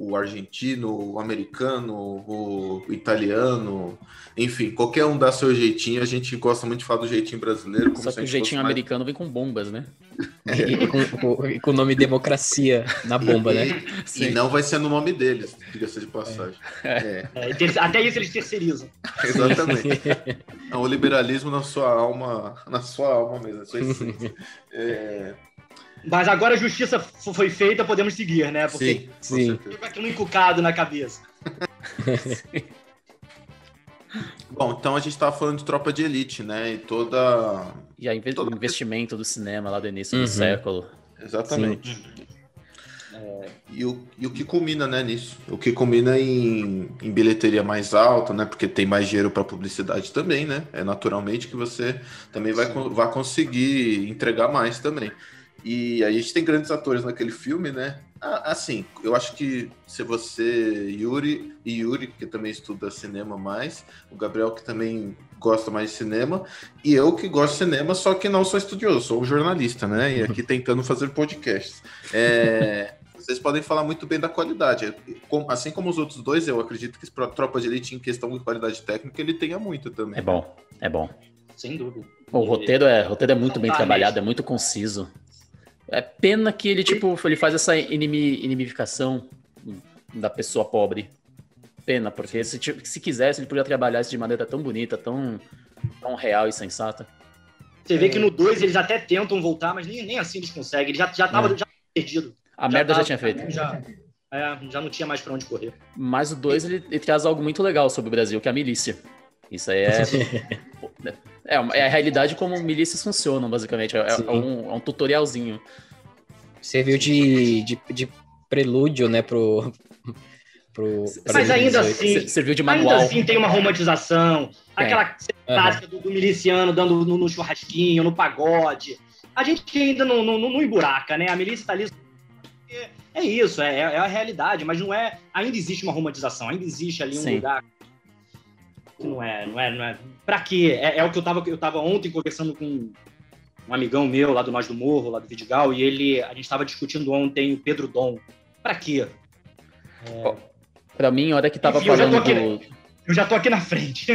o argentino, o americano, o italiano, enfim, qualquer um dá seu jeitinho. A gente gosta muito de falar do jeitinho brasileiro. Só que o jeitinho mais... americano vem com bombas, né? E, com, com, o nome democracia na bomba, né? E, e, não vai ser no nome deles, diga-se de passagem. É. É. É, até isso eles terceirizam. Exatamente. o liberalismo na sua alma, na sua alma mesmo, na sua essência. É... Mas agora a justiça foi feita, podemos seguir, né? Porque sim, sim. fica aquilo encucado na cabeça. Bom, então a gente estava falando de Tropa de Elite, né? E toda. E a inve investimento do cinema lá do início uhum. do século. Exatamente. É, e, o, e o que culmina né, nisso? O que culmina em, em bilheteria mais alta, né? Porque tem mais dinheiro para publicidade também, né? É naturalmente que você também vai, vai conseguir entregar mais também. E a gente tem grandes atores naquele filme, né? Ah, assim, eu acho que se você, Yuri, e Yuri, que também estuda cinema mais, o Gabriel, que também gosta mais de cinema, e eu que gosto de cinema, só que não sou estudioso, sou jornalista, né? E aqui tentando fazer podcasts. É, vocês podem falar muito bem da qualidade. Assim como os outros dois, eu acredito que Tropa de Elite, em questão de qualidade técnica, ele tenha muito também. É bom, é bom. Sem dúvida. O roteiro é, o roteiro é muito bem trabalhado, é muito conciso. É pena que ele, tipo, ele faz essa inimi, inimificação da pessoa pobre. Pena, porque se, se quisesse, ele podia trabalhar isso de maneira tão bonita, tão, tão real e sensata. Você vê que no 2 eles até tentam voltar, mas nem, nem assim eles conseguem. Ele já, já tava é. já perdido. A já merda tava, já tinha feito. Já, é, já não tinha mais pra onde correr. Mas o 2 ele, ele traz algo muito legal sobre o Brasil, que é a milícia. Isso aí é. é, é a realidade como milícias funcionam, basicamente. É, é um, é um tutorialzinho. Serviu de, de, de prelúdio, né, pro. pro Mas ainda assim. Serviu de manual. Ainda assim tem uma romantização. É. Aquela clássica uhum. do, do, miliciano dando no, no, churrasquinho, no pagode. A gente ainda não, não, não emburaca, né? A milícia tá ali. É isso, é, é a realidade, mas não é. Ainda existe uma romantização, ainda existe ali um Sim. lugar não é, não é, não é. Pra quê? É, é, o que eu tava, eu tava ontem conversando com um amigão meu lá do Nós do Morro, lá do Vidigal, e ele, a gente tava discutindo ontem o Pedro Dom. Pra quê? É... Pra mim, a hora que tava Enfim, falando. Aqui, eu já tô aqui na frente.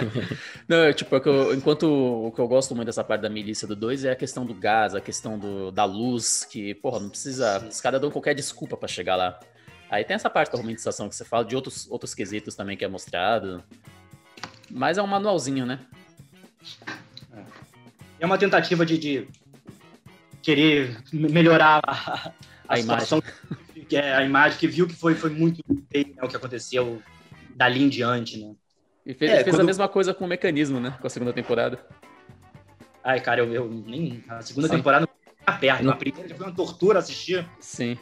não, tipo, é eu, enquanto o que eu gosto muito dessa parte da milícia do 2 é a questão do gás, a questão do, da luz, que, porra, não precisa. Sim. Os caras dão qualquer desculpa para chegar lá. Aí tem essa parte da romantização que você fala, de outros, outros quesitos também que é mostrado. Mas é um manualzinho, né? É uma tentativa de, de querer melhorar a, a, a imagem. Que é a imagem que viu que foi, foi muito bem né, o que aconteceu dali em diante, né? E fez, é, fez a mesma coisa com o mecanismo, né? Com a segunda temporada. Ai, cara, eu, eu nem. A segunda Sim. temporada não perto. Não... A primeira foi uma tortura assistir. Sim.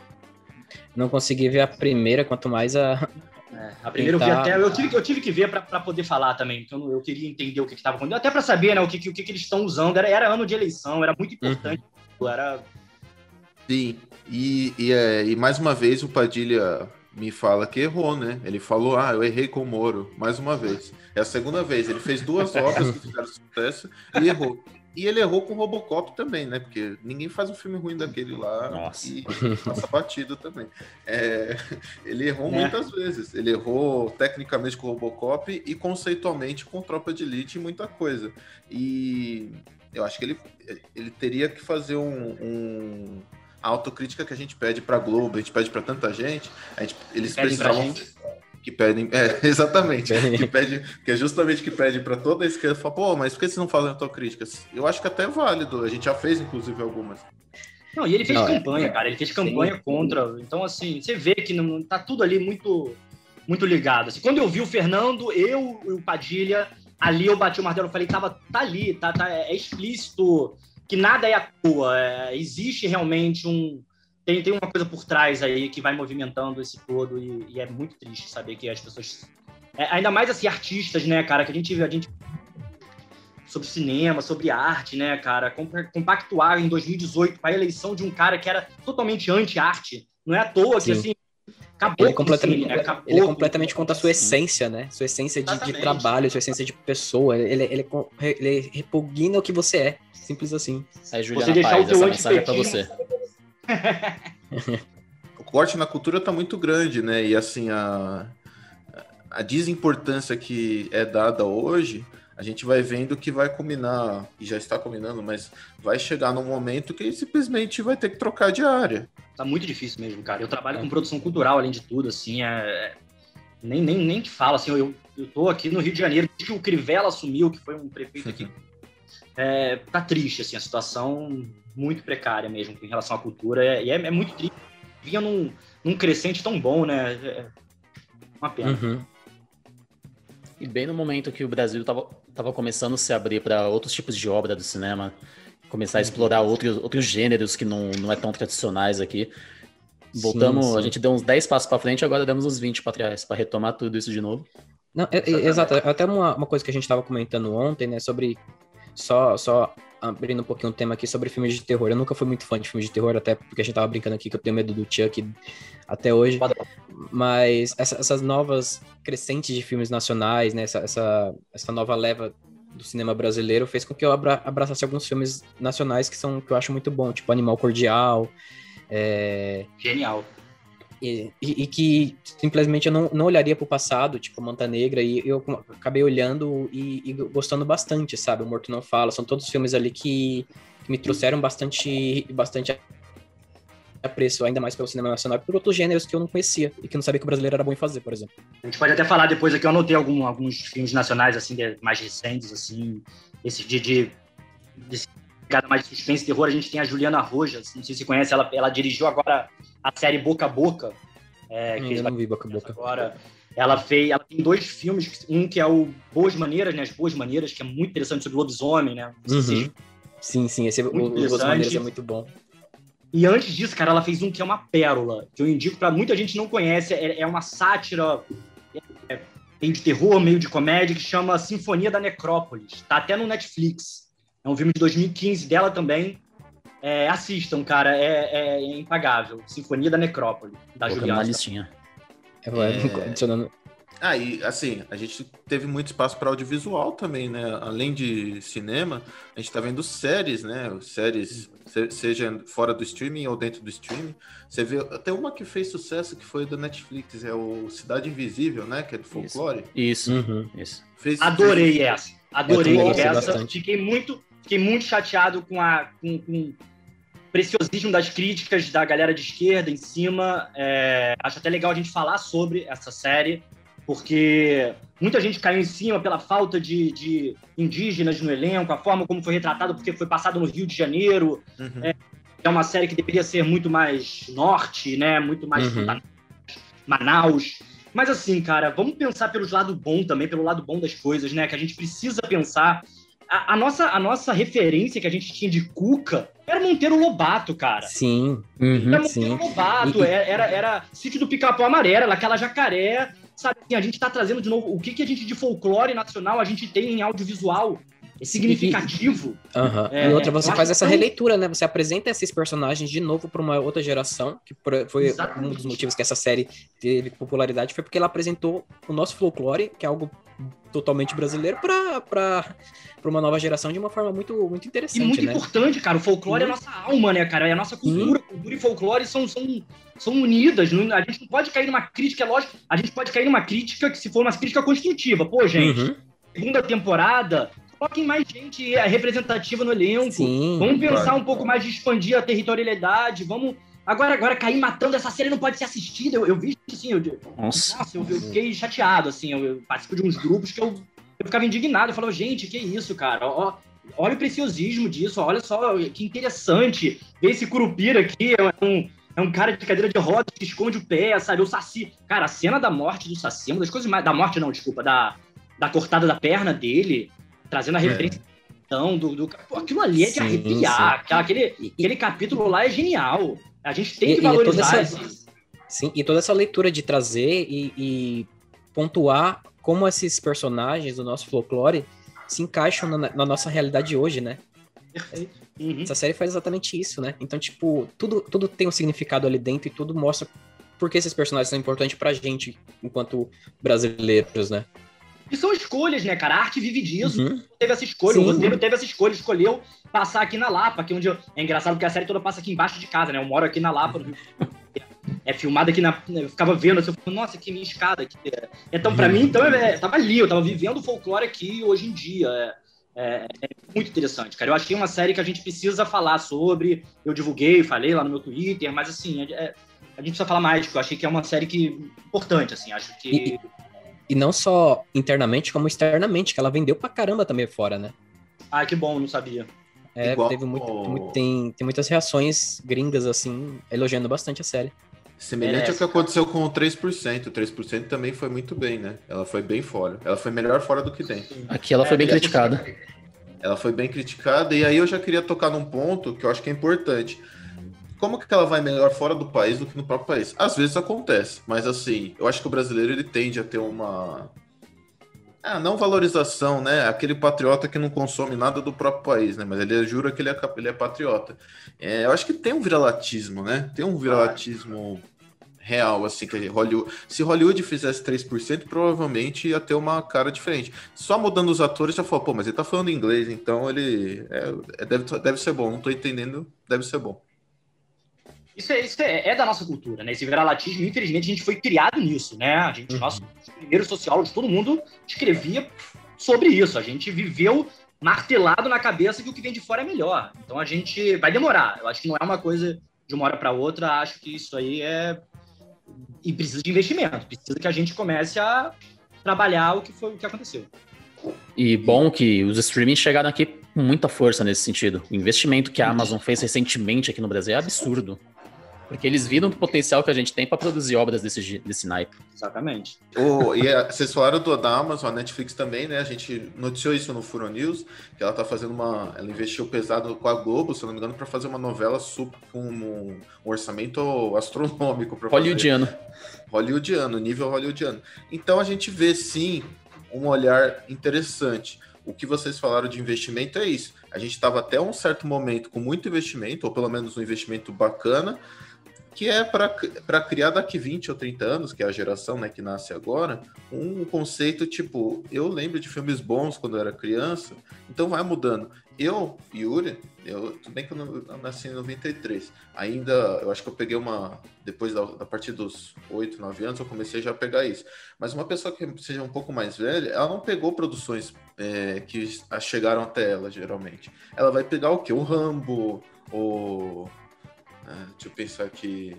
Não consegui ver a primeira, quanto mais a, é, a primeira eu vi até. Eu tive, eu tive que ver para poder falar também, porque eu, eu queria entender o que estava acontecendo, até para saber né, o, que, o que, que eles estão usando. Era, era ano de eleição, era muito importante. Uhum. Era... Sim, e, e, é, e mais uma vez o Padilha me fala que errou, né? Ele falou, ah, eu errei com o Moro, mais uma vez. É a segunda vez. Ele fez duas obras que fizeram sucesso e errou. E ele errou com o Robocop também, né? Porque ninguém faz um filme ruim daquele lá Nossa. e passa batido também. É, ele errou é. muitas vezes. Ele errou tecnicamente com o Robocop e conceitualmente com Tropa de Elite e muita coisa. E eu acho que ele, ele teria que fazer um, um a autocrítica que a gente pede para Globo, a gente pede para tanta gente, a gente, eles precisavam que pedem, é, exatamente, que pede, que é justamente que pede para toda a esquerda, fala, pô, mas por que vocês não fazem autocríticas? Eu acho que até é válido, a gente já fez inclusive algumas. Não, e ele fez não, é. campanha, é, cara, ele fez campanha sim. contra, então assim, você vê que não tá tudo ali muito muito ligado. Assim, quando eu vi o Fernando, eu e o Padilha, ali eu bati o martelo, eu falei, tava tá ali, tá, tá é explícito que nada é à toa, é, existe realmente um tem, tem uma coisa por trás aí que vai movimentando esse todo e, e é muito triste saber que as pessoas. É, ainda mais assim, artistas, né, cara, que a gente, a gente sobre cinema, sobre arte, né, cara, compactuar em 2018 para a eleição de um cara que era totalmente anti-arte. Não é à toa Sim. que assim Acabou Ele, completamente, né? Acabou ele é com- completamente contra a sua essência, né? Sua essência de, de trabalho, sua essência de pessoa. Ele, ele, ele repugna o que você é. Simples assim. Aí, Juliana deixar Paz, o teu essa mensagem é pra você. O corte na cultura tá muito grande, né? E assim, a, a desimportância que é dada hoje, a gente vai vendo que vai combinar, e já está combinando, mas vai chegar num momento que simplesmente vai ter que trocar de área. Tá muito difícil mesmo, cara. Eu trabalho É. com produção cultural, além de tudo, assim, é... Nem, nem, nem te falo, assim, eu, eu tô aqui no Rio de Janeiro, desde que o Crivella assumiu, que foi um prefeito aqui, é, tá triste, assim, a situação muito precária mesmo em relação à cultura, é- e é, é muito triste. Vinha num, num crescente tão bom, né? É uma pena. Uhum. E bem no momento que o Brasil tava, tava começando a se abrir para outros tipos de obra do cinema, começar a explorar outros, outros gêneros que não, não é tão tradicionais aqui. Voltamos, Sim, sim. a gente deu uns 10 passos para frente, agora demos uns 20 para trás, para retomar tudo isso de novo. Não, é- é- exato. Até uma, uma coisa que a gente estava comentando ontem, né? Sobre. Só, só abrindo um pouquinho o tema aqui sobre filmes de terror. Eu nunca fui muito fã de filmes de terror, até porque a gente tava brincando aqui que eu tenho medo do Chuck até hoje. Mas essa- essas novas crescentes de filmes nacionais, né? Essa, essa, essa nova leva do cinema brasileiro fez com que eu abra, abraçasse alguns filmes nacionais que são que eu acho muito bom, tipo Animal Cordial. É, Genial. E, e- que simplesmente eu não, não olharia pro passado, tipo Manta Negra, e eu acabei olhando e, e gostando bastante, sabe? O Morto Não Fala, são todos filmes ali que, que me trouxeram bastante, bastante apreço, ainda mais pelo cinema nacional, e por outros gêneros que eu não conhecia e que não sabia que o brasileiro era bom em fazer, por exemplo. A gente pode até falar depois aqui, eu anotei algum- alguns filmes nacionais, assim, de- mais recentes, assim, esse de, de, de pegada mais de suspense e terror, a gente tem a Juliana Rojas, não sei se você conhece, ela, ela dirigiu agora a série Boca a Boca, é, que Ainda não vi boca a boca. agora. Ela fez, ela tem dois filmes, um que é o Boas Maneiras, né, As Boas Maneiras, que é muito interessante sobre lobisomem, né, se Uhum. Sim, sim, esse o, Muito o interessante. Maneiras é muito bom. E antes disso, cara, ela fez um que é uma pérola, que eu indico pra muita gente não conhece, é, é uma sátira é, meio de terror, meio de comédia, que chama Sinfonia da Necrópolis. Tá até no Netflix. É um filme de 2015 dela também. É, assistam, cara, é, é impagável. Sinfonia da Necrópole, da Colocando na Juliana. listinha. Vou É. adicionando. Ah, e assim, a gente teve muito espaço para audiovisual também, né? Além de cinema, a gente tá vendo séries, né? Séries, se- seja fora do streaming ou dentro do streaming. Você vê, até uma que fez sucesso que foi da Netflix, é o Cidade Invisível, né? Que é do folclore. Isso, Uhum. isso. Fez, Adorei essa. Adorei essa. bastante. Fiquei muito, fiquei muito chateado com, a, com, com o preciosismo das críticas da galera de esquerda em cima. É, acho até legal a gente falar sobre essa série, porque muita gente caiu em cima pela falta de, de indígenas no elenco, a forma como foi retratado, porque foi passado no Rio de Janeiro. Uhum. É uma série que deveria ser muito mais norte, né? Muito mais Uhum. Manaus. Mas assim, cara, vamos pensar pelos lado bom também, pelo lado bom das coisas, né? Que a gente precisa pensar. A, a nossa, a nossa referência que a gente tinha de Cuca era Monteiro Lobato, cara. Sim, Era uhum, Monteiro sim. Lobato, E- era, era, era Sítio do Pica-Pau Amarelo, aquela jacaré. Sabe, assim, a gente tá trazendo de novo o que, que a gente de folclore nacional a gente tem em audiovisual. É significativo. Aham. É, e outra, você faz essa releitura, né? Você apresenta esses personagens de novo para uma outra geração, que foi Exatamente. um dos motivos que essa série teve popularidade, foi porque ela apresentou o nosso folclore, que é algo totalmente brasileiro, para uma nova geração de uma forma muito, muito E interessante, muito né? importante, cara. O folclore é a Sim. nossa alma, né, cara? É a nossa cultura. Cultura e folclore são, são, são unidas. A gente não pode cair numa crítica, é lógico. A gente pode cair numa crítica que, se for uma crítica construtiva. Pô, gente, Uhum. segunda temporada, coloquem mais gente é, representativa no elenco. Sim. Vamos pensar Claro. um pouco mais de expandir a territorialidade. Vamos. Agora, agora cair matando essa série não pode ser assistida. Eu, eu vi assim, eu, Nossa. nossa, eu, eu fiquei chateado, assim, eu, eu participo de uns grupos que eu, eu ficava indignado, eu falava, gente, que isso, cara, ó, olha o preciosismo disso, olha só que interessante, ver esse curupira aqui, é um, é um cara de cadeira de rodas que esconde o pé, sabe, o Saci, cara, a cena da morte do Saci, é uma das coisas mais, da morte não, desculpa, da, da cortada da perna dele, trazendo a É. referência então, do, do pô, aquilo ali é de Sim, arrepiar, sim. Aquele, aquele capítulo lá é genial, a gente tem que e é toda valorizar essa- esse... Sim, e toda essa leitura de trazer e, e pontuar como esses personagens do nosso folclore se encaixam na, na nossa realidade hoje, né? Perfeito. Uhum. Essa série faz exatamente isso, né? Então, tipo, tudo, tudo tem um significado ali dentro e tudo mostra por que esses personagens são importantes pra gente, enquanto brasileiros, né? E são escolhas, né, cara? A arte vive disso. Uhum. Teve essa escolha, Sim. o roteiro teve essa escolha, escolheu passar aqui na Lapa, que é onde eu... é engraçado porque a série toda passa aqui embaixo de casa, né? Eu moro aqui na Lapa, é filmada aqui na. Eu ficava vendo, assim, eu falava, nossa, que minha escada aqui. Então, para mim, então, é, tava ali, eu tava vivendo o folclore aqui hoje em dia. É, é, é, muito interessante, cara. Eu achei uma série que a gente precisa falar sobre. Eu divulguei, falei lá no meu Twitter, mas assim, é, é a gente precisa falar mais, porque eu achei que é uma série que importante, assim, acho que. E, não só internamente, como externamente, que ela vendeu pra caramba também fora, né? Ah, que bom, não sabia. É, Igual... teve muito, muito, tem, tem muitas reações gringas, assim, elogiando bastante a série. Semelhante ao que aconteceu com o 3%. O 3% também foi muito bem, né? Ela foi bem fora. Ela foi melhor fora do que dentro. Aqui ela foi bem é, criticada. Ela foi bem criticada, e aí eu já queria tocar num ponto que eu acho que é importante. Como que ela vai melhor fora do país do que no próprio país? Às vezes acontece, mas assim, eu acho que o brasileiro ele tende a ter uma. Ah, não valorização, né? Aquele patriota que não consome nada do próprio país, né? Mas ele jura que ele é, ele é patriota. É, eu acho que tem um viralatismo, né? Tem um viralatismo real, assim, que Hollywood, se Hollywood fizesse 3%, provavelmente ia ter uma cara diferente. Só mudando os atores, já falou, pô, mas ele tá falando inglês, então ele é, é, deve, deve ser bom, não tô entendendo, deve ser bom. Isso, é, isso é, é, da nossa cultura, né? Esse viralatismo, infelizmente, a gente foi criado nisso, né? A gente, uhum. nossos primeiros sociólogos, todo mundo escrevia sobre isso. A gente viveu martelado na cabeça que o que vem de fora é melhor. Então a gente vai demorar. Eu acho que não é uma coisa de uma hora para outra. Acho que isso aí é e precisa de investimento, precisa que a gente comece a trabalhar o que foi o que aconteceu. E bom que os streamings chegaram aqui com muita força nesse sentido. O investimento que a Amazon fez recentemente aqui no Brasil é absurdo. Porque eles viram o potencial que a gente tem para produzir obras desse, desse naipe. Exatamente. Oh, e vocês falaram do, da Amazon, a Netflix também, né? A gente noticiou isso no Furo News, que ela tá fazendo uma. Ela investiu pesado com a Globo, se não me engano, para fazer uma novela super com um, um orçamento astronômico. Hollywoodiano. Hollywoodiano, nível hollywoodiano. Então a gente vê sim um olhar interessante. O que vocês falaram de investimento é isso. A gente estava até um certo momento com muito investimento, ou pelo menos um investimento bacana, que é para criar daqui 20 ou 30 anos, que é a geração né, que nasce agora, um conceito tipo, eu lembro de filmes bons quando eu era criança, então vai mudando. Eu, Yuri, eu, tudo bem que eu, não, eu nasci em 93, ainda, eu acho que eu peguei uma, depois da, da partir dos 8, 9 anos, eu comecei já a pegar isso. Mas uma pessoa que seja um pouco mais velha, ela não pegou produções é, que chegaram até ela, geralmente. Ela vai pegar o quê? O Rambo, o deixa eu pensar aqui.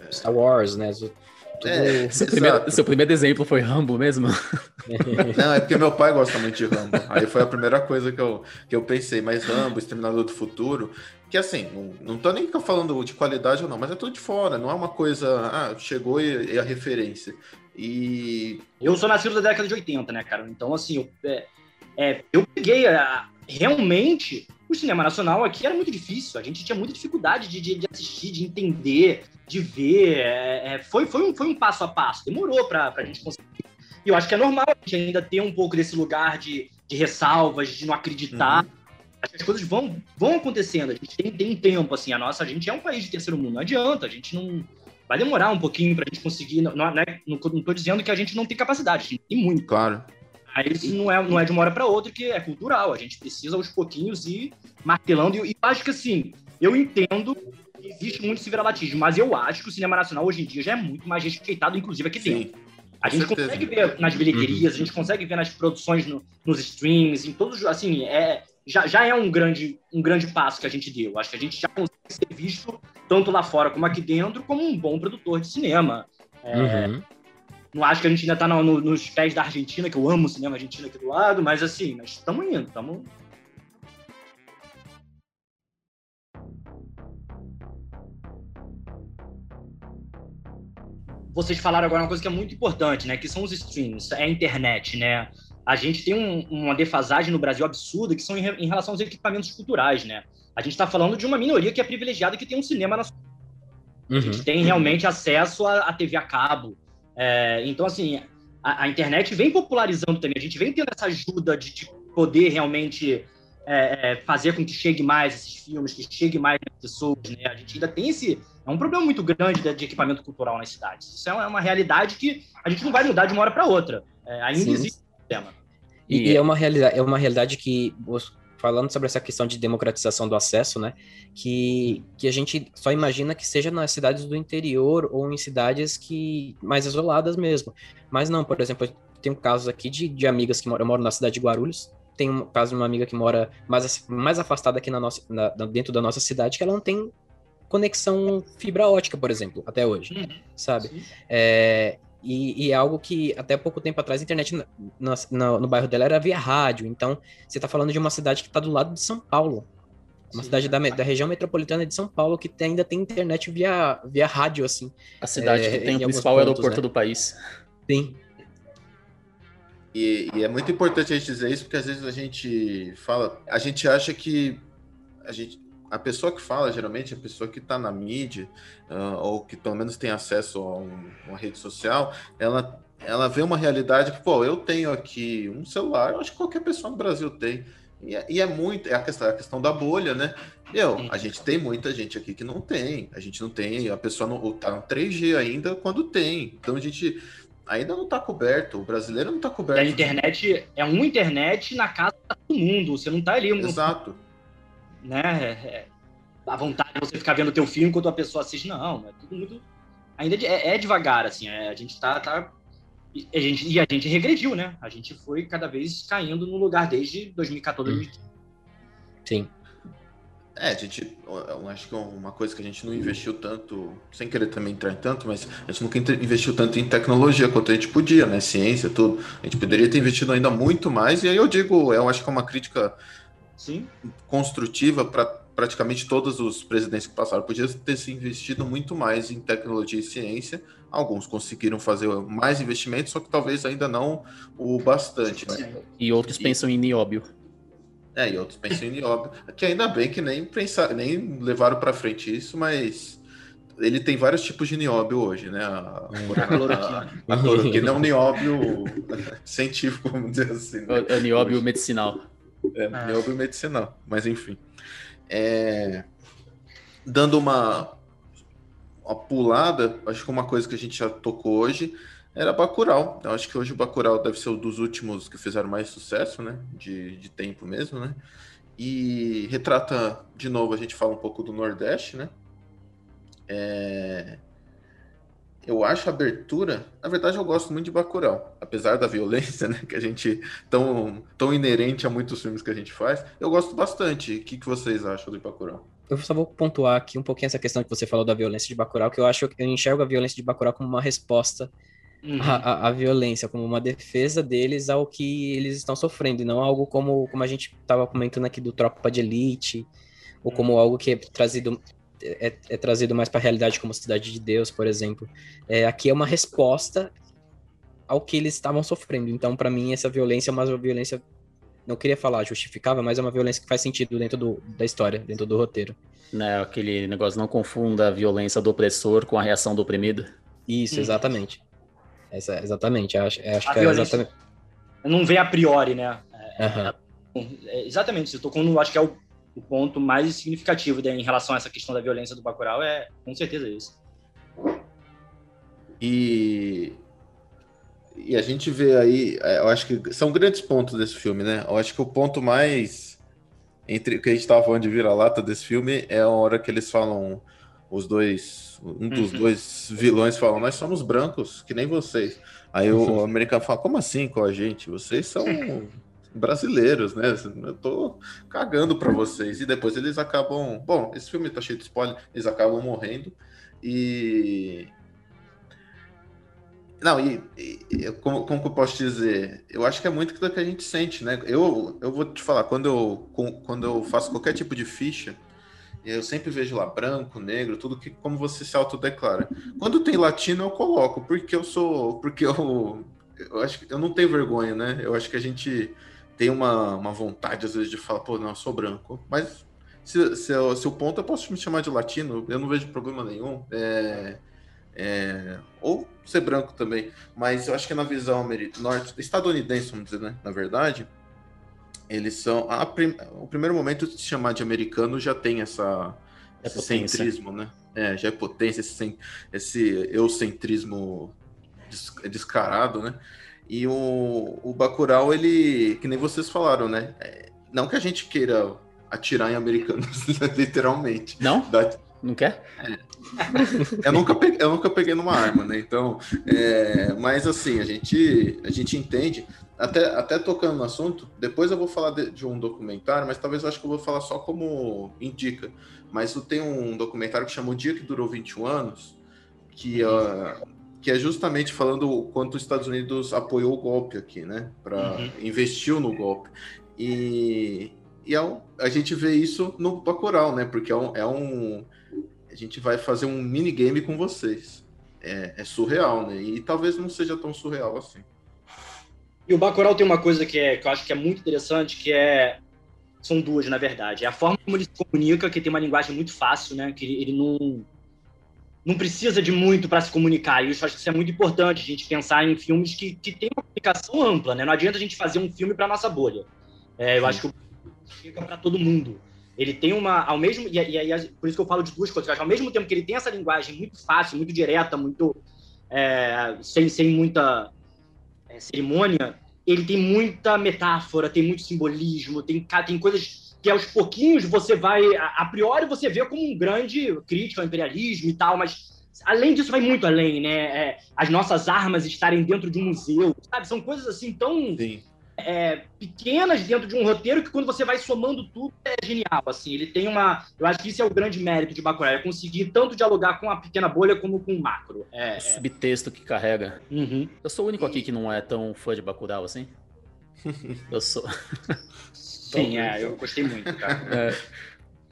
É... Star Wars, né? É, seu, primeiro, seu, primeiro, exemplo foi Rambo mesmo? Não, é porque meu pai gosta muito de Rambo. Aí foi a primeira coisa que eu, que eu pensei. Mas Rambo, Exterminador do Futuro, que assim, não, não tô nem falando de qualidade ou não, mas é tudo de fora. Não é uma coisa, ah, chegou e, e a referência. E. Eu sou nascido da década de 80, né, cara? Então, assim, eu, é, é, eu peguei a, realmente o cinema nacional aqui era muito difícil. A gente tinha muita dificuldade de, de, de assistir, de entender, de ver. É, é, foi, foi, um, foi um passo a passo. Demorou para a gente conseguir. E eu acho que é normal a gente ainda ter um pouco desse lugar de, de ressalvas, de não acreditar. Uhum. As coisas vão, vão acontecendo. A gente tem, tem um tempo, assim. A nossa, a gente é um país de terceiro mundo. Não adianta. A gente não. Vai demorar um pouquinho para a gente conseguir. Não, não, é, não, não tô dizendo que a gente não tem capacidade. A gente tem muito. Claro. Mas não é, não é de uma hora para outra, que é cultural. A gente precisa aos pouquinhos ir martelando. E, e acho que assim, eu entendo que existe muito esse viralatismo, mas eu acho que o cinema nacional hoje em dia já é muito mais respeitado, inclusive aqui Sim, dentro. A gente certeza. consegue ver nas bilheterias, uhum. a gente consegue ver nas produções no, nos streams, em todos, assim, é, já, já é um grande, um grande passo que a gente deu. Acho que a gente já consegue ser visto, tanto lá fora como aqui dentro, como um bom produtor de cinema. É, uhum. Não acho que a gente ainda está no, no, nos pés da Argentina, que eu amo o cinema argentino aqui do lado, mas assim, nós estamos indo, estamos. Vocês falaram agora uma coisa que é muito importante, né? Que são os streams, é a internet, né? A gente tem um, uma defasagem no Brasil absurda que são em, em relação aos equipamentos culturais, né? A gente está falando de uma minoria que é privilegiada que tem um cinema na uhum. A gente tem realmente acesso à, à TV a cabo, é, então, assim, a, a, internet vem popularizando também, a gente vem tendo essa ajuda de, de poder realmente é, é, fazer com que chegue mais esses filmes, que chegue mais pessoas, né? A gente ainda tem esse, É um problema muito grande de equipamento cultural nas cidades. Isso é uma realidade que a gente não vai mudar de uma hora para outra. É, ainda Sim. existe esse problema. E, e, é uma realidade, é uma realidade que falando sobre essa questão de democratização do acesso, né, que, que a gente só imagina que seja nas cidades do interior ou em cidades que mais isoladas mesmo. Mas não, por exemplo, tem um caso aqui de, de amigas que moram, moram na cidade de Guarulhos, tem um caso de uma amiga que mora mais, mais afastada aqui na nossa, na, dentro da nossa cidade, que ela não tem conexão fibra ótica, por exemplo, até hoje, uhum. sabe? É, e, e, é algo que até pouco tempo atrás a internet no, no, no bairro dela era via rádio. Então, você está falando de uma cidade que está do lado de São Paulo. Uma Sim. cidade da, da, região metropolitana de São Paulo que tem, ainda tem internet via, via rádio, assim. A cidade é, que tem o principal pontos, aeroporto né? do país. Sim. E, e, é muito importante a gente dizer isso, porque às vezes a gente fala, a gente acha que a gente, a pessoa que fala, geralmente, a pessoa que está na mídia, uh, ou que pelo menos tem acesso a um, uma rede social, ela, ela vê uma realidade que, pô, eu tenho aqui um celular, eu acho que qualquer pessoa no Brasil tem. E é, e é muito, é a questão, a questão da bolha, né? Eu, a gente tem muita gente aqui que não tem. A gente não tem, a pessoa não tá no 3G ainda quando tem. Então a gente ainda não está coberto. O brasileiro não está coberto. E a internet é uma internet na casa de todo mundo. Você não está ali. Exato né? É, é, a vontade de você ficar vendo teu filme enquanto a pessoa assiste, não, é tudo muito. Ainda é, é devagar, assim, é, a gente tá. tá a gente, e a gente regrediu, né? A gente foi cada vez caindo no lugar desde 2014, hum. 2015. Sim. É, a gente, eu acho que uma coisa que a gente não investiu tanto, sem querer também entrar em tanto, mas a gente nunca investiu tanto em tecnologia quanto a gente podia, né? Ciência, tudo. A gente poderia ter investido ainda muito mais, e aí eu digo, eu acho que é uma crítica Sim. construtiva para praticamente todos os presidentes que passaram. Podia ter se investido muito mais em tecnologia e ciência. Alguns conseguiram fazer mais investimentos, só que talvez ainda não o bastante. Né? E outros e, pensam em nióbio. É, e outros pensam em nióbio. Que ainda bem que nem, pensar, nem levaram para frente isso, mas ele tem vários tipos de nióbio hoje, né? A, a cloroquina. A, a cloroquina é um nióbio científico, vamos dizer assim. Né? É nióbio medicinal. É, ah. nióbio medicinal, mas enfim. É, dando uma, uma pulada, acho que uma coisa que a gente já tocou hoje era Bacurau. Eu acho que hoje o Bacurau deve ser um dos últimos que fizeram mais sucesso, né? De, de tempo mesmo, né? E retrata, de novo, a gente fala um pouco do Nordeste, né? É, eu acho a abertura, na verdade eu gosto muito de Bacurau, apesar da violência, né, que a gente tão tão inerente a muitos filmes que a gente faz, eu gosto bastante. O que, que vocês acham do Bacurau? Eu só vou pontuar aqui um pouquinho essa questão que você falou da violência de Bacurau, que eu acho que eu enxergo a violência de Bacurau como uma resposta uhum. à, à, violência, como uma defesa deles ao que eles estão sofrendo, e não algo como, como a gente estava comentando aqui do Tropa de Elite, ou como algo que é trazido é, é trazido mais para a realidade como Cidade de Deus, por exemplo. É, aqui é uma resposta ao que eles estavam sofrendo. Então, para mim, essa violência é uma violência, não queria falar justificável, mas é uma violência que faz sentido dentro do, da história, dentro do roteiro. Né, aquele negócio, não confunda a violência do opressor com a reação do oprimido. Isso, hum. exatamente. Essa, exatamente, acho, acho que é exatamente. Não vem a priori, né? É, uhum. é, exatamente, você tocou no, acho que é o o ponto mais significativo em relação a essa questão da violência do Bacurau é com certeza isso. E, e a gente vê aí, é, eu acho que são grandes pontos desse filme, né? Eu acho que o ponto mais entre o que a gente estava falando de vira-lata desse filme é a hora que eles falam os dois, um dos uhum. dois vilões falam, nós somos brancos, que nem vocês. Aí o americano fala, como assim com a gente? Vocês são brasileiros, né? Eu tô cagando para vocês. E depois eles acabam. Bom, esse filme tá cheio de spoiler, eles acabam morrendo. E. Não, e, e como, como que eu posso dizer? Eu acho que é muito do que a gente sente, né? Eu, eu vou te falar, quando eu, quando eu faço qualquer tipo de ficha, eu sempre vejo lá branco, negro, tudo que como você se autodeclara. Quando tem latino, eu coloco, porque eu sou. Porque eu. Eu acho que eu não tenho vergonha, né? Eu acho que a gente tem uma, uma vontade, às vezes, de falar, pô, não, eu sou branco. Mas se, se, eu, se o ponto, eu posso me chamar de latino, eu não vejo problema nenhum. É, é, ou ser branco também. Mas eu acho que na visão norte, estadunidense, vamos dizer, né? Na verdade, eles são. A prim, o primeiro momento de se chamar de americano já tem essa, esse centrismo, né? É, já é potência, esse, esse eucentrismo descarado, né? E o, o Bacurau, ele, que nem vocês falaram, né? É, não que a gente queira atirar em americanos, literalmente. Não? Da... Não quer? É. eu, nunca peguei, eu nunca peguei numa arma, né? Então, é, mas assim, a gente, a gente entende, até, até tocando no assunto, depois eu vou falar de, de, um documentário, mas talvez eu acho que eu vou falar só como indica. Mas tem um documentário que chama O Dia que Durou 21 Anos, que, uh, que é justamente falando o quanto os Estados Unidos apoiou o golpe aqui, né? Para uhum. investiu no golpe. E, e é um, a gente vê isso no Bacurau, né? Porque é um, é um a gente vai fazer um minigame com vocês. É, é, surreal, né? E talvez não seja tão surreal assim. E o Bacurau tem uma coisa que, é, que eu acho que é muito interessante, que é são duas, na verdade. É a forma como ele se comunica, que tem uma linguagem muito fácil, né? Que ele, ele não não precisa de muito para se comunicar. E eu acho que isso é muito importante, a gente pensar em filmes que, que tem uma comunicação ampla, né? Não adianta a gente fazer um filme para nossa bolha. É, eu Sim. acho que fica para todo mundo. Ele tem uma, ao mesmo e, aí por isso que eu falo de duas coisas. Ao mesmo tempo que ele tem essa linguagem muito fácil, muito direta, muito é, sem, sem muita é, cerimônia, ele tem muita metáfora, tem muito simbolismo, tem, tem coisas que aos pouquinhos você vai, a, a priori você vê como um grande crítico ao imperialismo e tal, mas além disso vai muito além, né? É, as nossas armas estarem dentro de um museu, sabe? São coisas assim tão é, pequenas dentro de um roteiro que quando você vai somando tudo é genial, assim, ele tem uma, eu acho que isso é o grande mérito de Bacurau, é conseguir tanto dialogar com a pequena bolha como com o macro. É, o subtexto que carrega. Uhum. Eu sou o único aqui que não é tão fã de Bacurau assim. Eu sou. Sim, é, eu gostei muito, cara. É.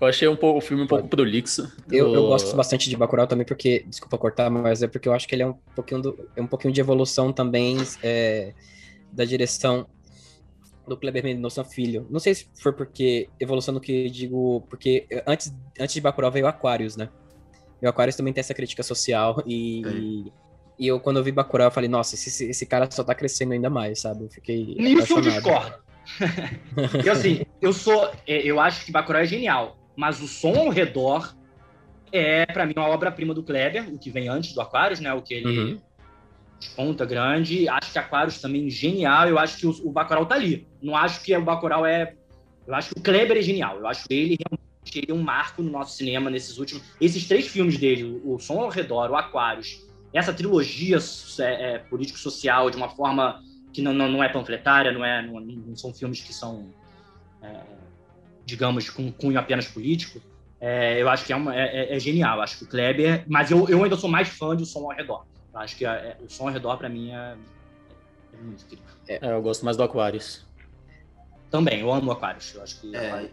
Eu achei um pouco, o filme um pouco prolixo. Eu, eu gosto bastante de Bacurau também porque, desculpa cortar, mas é porque eu acho que ele é um pouquinho, do, é um pouquinho de evolução também é, da direção do Kleber Mendonça Filho. Não sei se foi porque, evolução do que digo, porque antes, antes de Bacurau veio Aquarius, né? E o Aquarius também tem essa crítica social e, é. e eu, quando eu vi Bacurau, eu falei, nossa, esse, esse cara só tá crescendo ainda mais, sabe? Eu fiquei Nisso eu discordo. eu, assim, eu sou, é, eu acho que Bacurau é genial, mas o som ao redor é, para mim, uma obra-prima do Kleber, o que vem antes do Aquarius, né? O que ele... Uhum ponta grande. Acho que Aquarius também genial. Eu acho que o, o Bacurau tá ali. Não acho que o Bacurau é. Eu acho que o Kleber é genial. Eu acho ele realmente ele é um marco no nosso cinema nesses últimos. Esses três filmes dele, o Som ao Redor, o Aquarius, essa trilogia é, é, político-social de uma forma que não, não, não é panfletária, não, é, não, não são filmes que são, é, digamos, com cunho apenas político. É, eu acho que é, uma, é, é, é genial. Eu acho que o Kleber. Mas eu, eu ainda sou mais fã de O Som ao Redor. Acho que é, o som ao redor, para mim, é, é muito incrível. É, eu gosto mais do Aquarius. Também, eu amo o Aquarius. Eu acho que. É.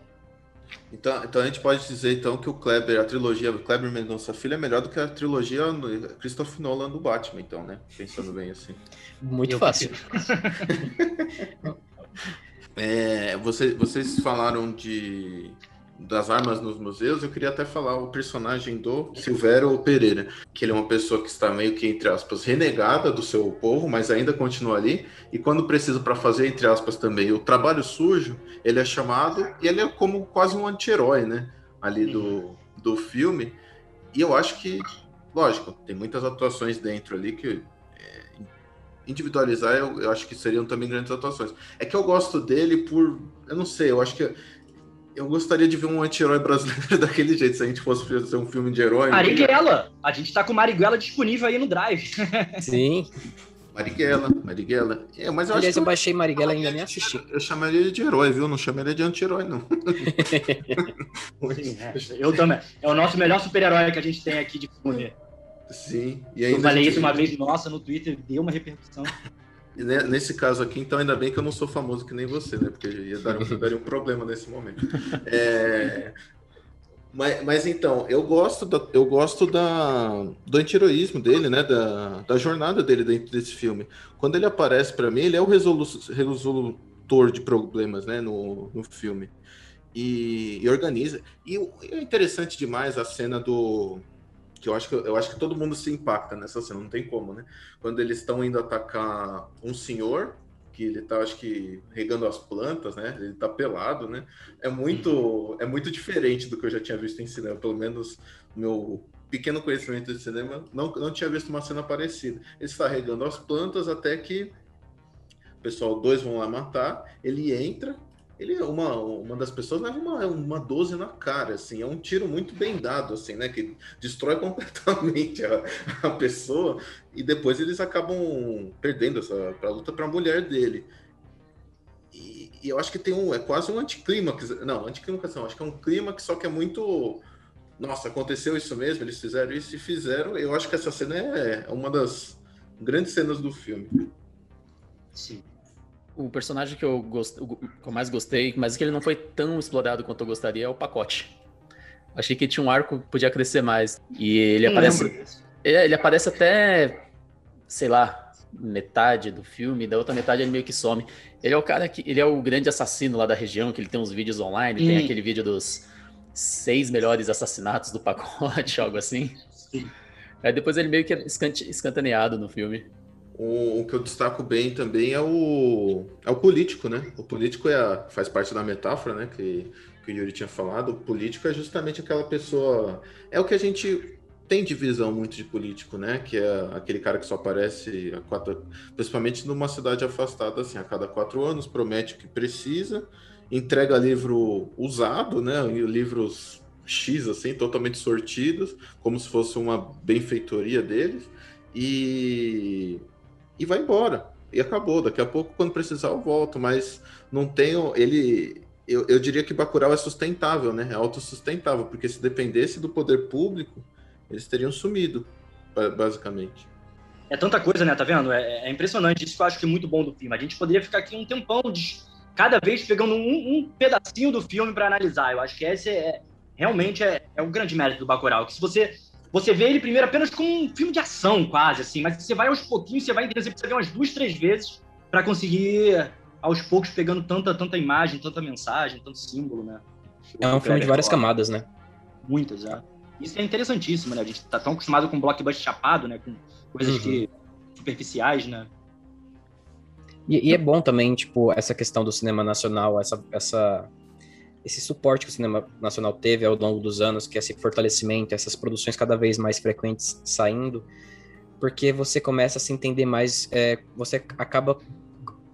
Então, então a gente pode dizer então que o Kleber, a trilogia do Kleber Mendonça Filho é melhor do que a trilogia do Christopher Nolan do Batman, então, né? Pensando bem assim. Muito eu fácil. é, você, vocês falaram de das armas nos museus, eu queria até falar o personagem do Silvério Pereira, que ele é uma pessoa que está meio que, entre aspas, renegada do seu povo, mas ainda continua ali, e quando precisa para fazer, entre aspas, também o trabalho sujo, ele é chamado, e ele é como quase um anti-herói, né, ali do, do filme, e eu acho que, lógico, tem muitas atuações dentro ali que é, individualizar, eu, eu acho que seriam também grandes atuações. É que eu gosto dele por, eu não sei, eu acho que eu gostaria de ver um anti-herói brasileiro daquele jeito, se a gente fosse fazer um filme de herói. Marighella! A gente tá com Marighella disponível aí no Drive. Sim. Marighella, Marighella. É, mas eu Aliás, eu baixei Marighella e ainda nem assisti. Eu chamaria de herói, viu? Não chamaria de anti-herói, não. Sim, é, eu também. É o nosso melhor super-herói que a gente tem aqui de filme. Sim. E eu falei gente... isso uma vez, nossa, no Twitter, deu uma repercussão. Nesse caso aqui, então, ainda bem que eu não sou famoso que nem você, né? Porque ia dar um, daria um problema nesse momento. É, mas, mas, então, eu gosto, da, eu gosto da, do anti-heroísmo dele, né? Da, da jornada dele dentro desse filme. Quando ele aparece para mim, ele é o resolu, resolutor de problemas, né? No, no filme. E, e organiza. E, e é interessante demais a cena do que eu acho que eu acho que todo mundo se impacta nessa cena, não tem como, né? Quando eles estão indo atacar um senhor que ele tá acho que regando as plantas, né? Ele tá pelado, né? É muito é muito diferente do que eu já tinha visto em cinema, pelo menos meu pequeno conhecimento de cinema, não, não tinha visto uma cena parecida. Ele está regando as plantas até que o pessoal, dois vão lá matar, ele entra, ele é uma, uma das pessoas leva uma, uma 12 na cara, assim, é um tiro muito bem dado, assim, né, que destrói completamente a, a pessoa, e depois eles acabam perdendo essa pra luta para a mulher dele. E, e, eu acho que tem um, é quase um anticlímax, não, anticlímax não, acho que é um clímax, só que é muito, nossa, aconteceu isso mesmo, eles fizeram isso e fizeram, eu acho que essa cena é, é uma das grandes cenas do filme. Sim o personagem que eu, gost... que eu mais gostei, mas que ele não foi tão explorado quanto eu gostaria, é o pacote. Achei que tinha um arco que podia crescer mais. E ele aparece. Ele, ele, aparece até, sei lá, metade do filme, da outra metade ele meio que some. Ele é o cara que. Ele é o grande assassino lá da região, que ele tem uns vídeos online, hum. tem aquele vídeo dos seis melhores assassinatos do pacote, algo assim. Sim. Aí depois ele meio que é escantaneado no filme. O, o, que eu destaco bem também é o, é o político, né? O político é a, faz parte da metáfora, né? Que, que o Yuri tinha falado. O político é justamente aquela pessoa. É o que a gente tem divisão muito de político, né? Que é aquele cara que só aparece a quatro, principalmente numa cidade afastada, assim, a cada quatro anos, promete o que precisa, entrega livro usado, né? Livros X, assim, totalmente sortidos, como se fosse uma benfeitoria deles. E e vai embora. E acabou. Daqui a pouco, quando precisar, eu volto. Mas não tenho. Ele. Eu, eu diria que Bacurau é sustentável, né? É autossustentável, porque se dependesse do poder público, eles teriam sumido, basicamente. É tanta coisa, né? Tá vendo? É, é impressionante. Isso que eu acho que é muito bom do filme. A gente poderia ficar aqui um tempão, de, cada vez pegando um, um pedacinho do filme para analisar. Eu acho que esse é, realmente é, é o grande mérito do Bacurau. Que se você você vê ele primeiro apenas como um filme de ação, quase, assim, mas você vai aos pouquinhos, você vai entendendo, você precisa ver umas duas, três vezes para conseguir, aos poucos, pegando tanta, tanta imagem, tanta mensagem, tanto símbolo, né? É um filme de várias camadas, né? Muitas, já. Isso é interessantíssimo, né? A gente tá tão acostumado com blockbuster chapado, né? Com coisas uhum. que superficiais, né? E, e, é bom também, tipo, essa questão do cinema nacional, essa, essa esse suporte que o cinema nacional teve ao longo dos anos, que é esse fortalecimento, essas produções cada vez mais frequentes saindo, porque você começa a se entender mais, é, você acaba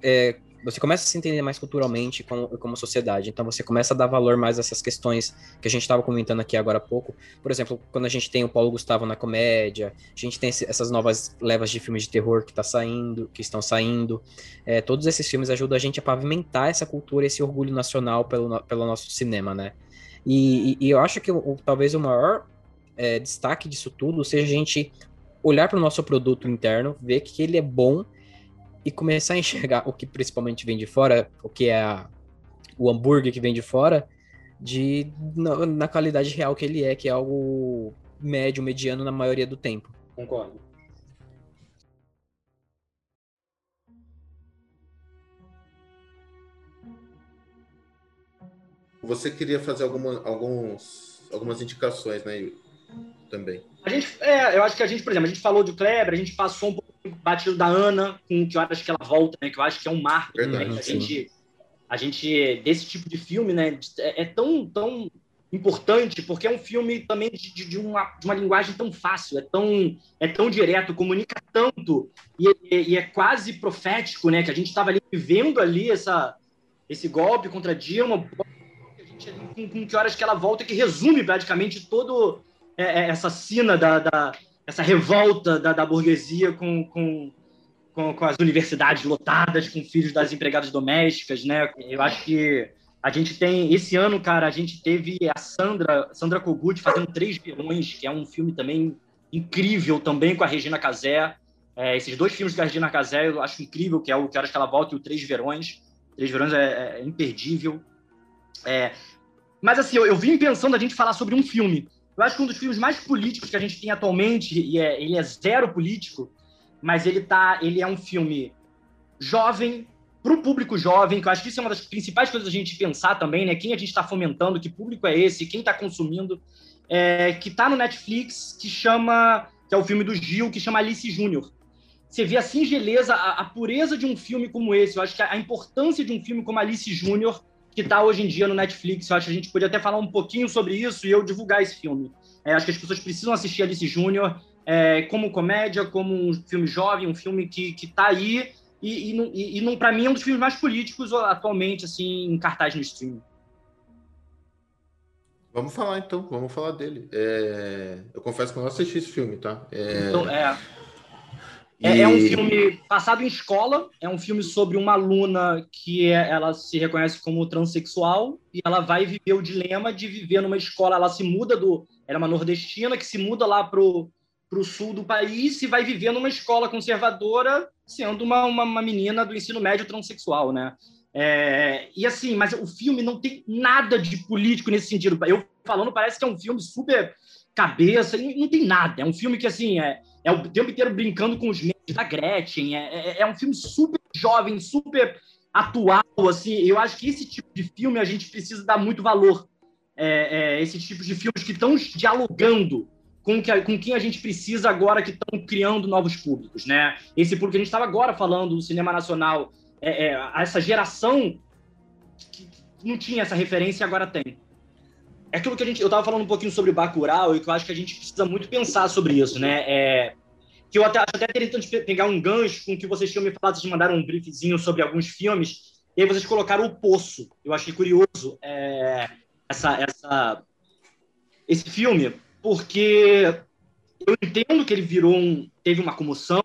é, você começa a se entender mais culturalmente como, como sociedade. Então você começa a dar valor mais a essas questões que a gente estava comentando aqui agora há pouco. Por exemplo, quando a gente tem o Paulo Gustavo na comédia, a gente tem essas novas levas de filmes de terror que tá saindo, que estão saindo. É, todos esses filmes ajudam a gente a pavimentar essa cultura, esse orgulho nacional pelo, pelo nosso cinema, né? E, e, e eu acho que o, talvez o maior é, destaque disso tudo seja a gente olhar para o nosso produto interno, ver que ele é bom e começar a enxergar o que principalmente vem de fora, o que é a, o hambúrguer que vem de fora, de na, na, qualidade real que ele é, que é algo médio, mediano na maioria do tempo. Concordo. Você queria fazer alguma, alguns, algumas indicações, né, Yuri? Também. A gente, é, eu acho que a gente, por exemplo, a gente falou de Kleber, a gente passou um pouco batido da Ana, com que acho que ela volta, né? Que eu acho que é um marco Verdade, também. A gente, a gente, desse tipo de filme, né? É, é, tão, tão importante, porque é um filme também de, de, uma, de uma linguagem tão fácil, é tão, é tão direto, comunica tanto, e, e, e é quase profético, né? Que a gente estava ali vivendo ali essa, esse golpe contra Dilma, com, com que horas que ela volta, que resume praticamente todo é, é essa cena da, da essa revolta da, da burguesia com, com, com, com, as universidades lotadas, com filhos das empregadas domésticas, né? Eu acho que a gente tem esse ano, cara, a gente teve a Sandra, Sandra Kogut fazendo Três Verões, que é um filme também incrível, também com a Regina Casé. É, esses dois filmes com a Regina Casé eu acho incrível, que é o Que Horas Que Ela Volta e o Três Verões. Três Verões é, é imperdível. É, mas assim, eu, eu vim pensando a gente falar sobre um filme eu acho que um dos filmes mais políticos que a gente tem atualmente, e é, ele é zero político, mas ele tá, ele é um filme jovem, para o público jovem, que eu acho que isso é uma das principais coisas a gente pensar também, né? Quem a gente está fomentando, que público é esse, quem está consumindo, é, que está no Netflix, que chama, que é o filme do Gil, que chama Alice Júnior. Você vê a singeleza, a, a, pureza de um filme como esse. Eu acho que a, a importância de um filme como Alice Júnior que está hoje em dia no Netflix. Eu acho que a gente podia até falar um pouquinho sobre isso e eu divulgar esse filme. É, acho que as pessoas precisam assistir Alice Júnior é, como comédia, como um filme jovem, um filme que, que tá aí e, e, e, e para mim, é um dos filmes mais políticos atualmente, assim, em cartaz no streaming. Vamos falar então, vamos falar dele. É... Eu confesso que eu não assisti esse filme, tá? É... Então, é... É, é, um filme passado em escola, é um filme sobre uma aluna que é, ela se reconhece como transexual e ela vai viver o dilema de viver numa escola. Ela se muda do. Ela é uma nordestina que se muda lá pro, pro sul do país e vai viver numa escola conservadora, sendo uma, uma, uma menina do ensino médio transexual, né? É, e assim, mas o filme não tem nada de político nesse sentido. Eu falando, parece que é um filme super cabeça, não tem nada. É um filme que, assim, é, é o tempo inteiro brincando com os memes da Gretchen. É, é, é, um filme super jovem, super atual, assim. Eu acho que esse tipo de filme a gente precisa dar muito valor. É, é, esse tipo de filmes que estão dialogando com, que, com quem a gente precisa agora que estão criando novos públicos, né? Esse público que a gente estava agora falando do cinema nacional, é, é, essa geração que não tinha essa referência agora tem é aquilo que a gente. Eu estava falando um pouquinho sobre Bacurau e que eu acho que a gente precisa muito pensar sobre isso, né? É, que eu até, até tentando pegar um gancho com que vocês tinham me falado, vocês mandaram um briefzinho sobre alguns filmes, e aí vocês colocaram o Poço. Eu achei curioso é, essa, essa, esse filme, porque eu entendo que ele virou um. teve uma comoção,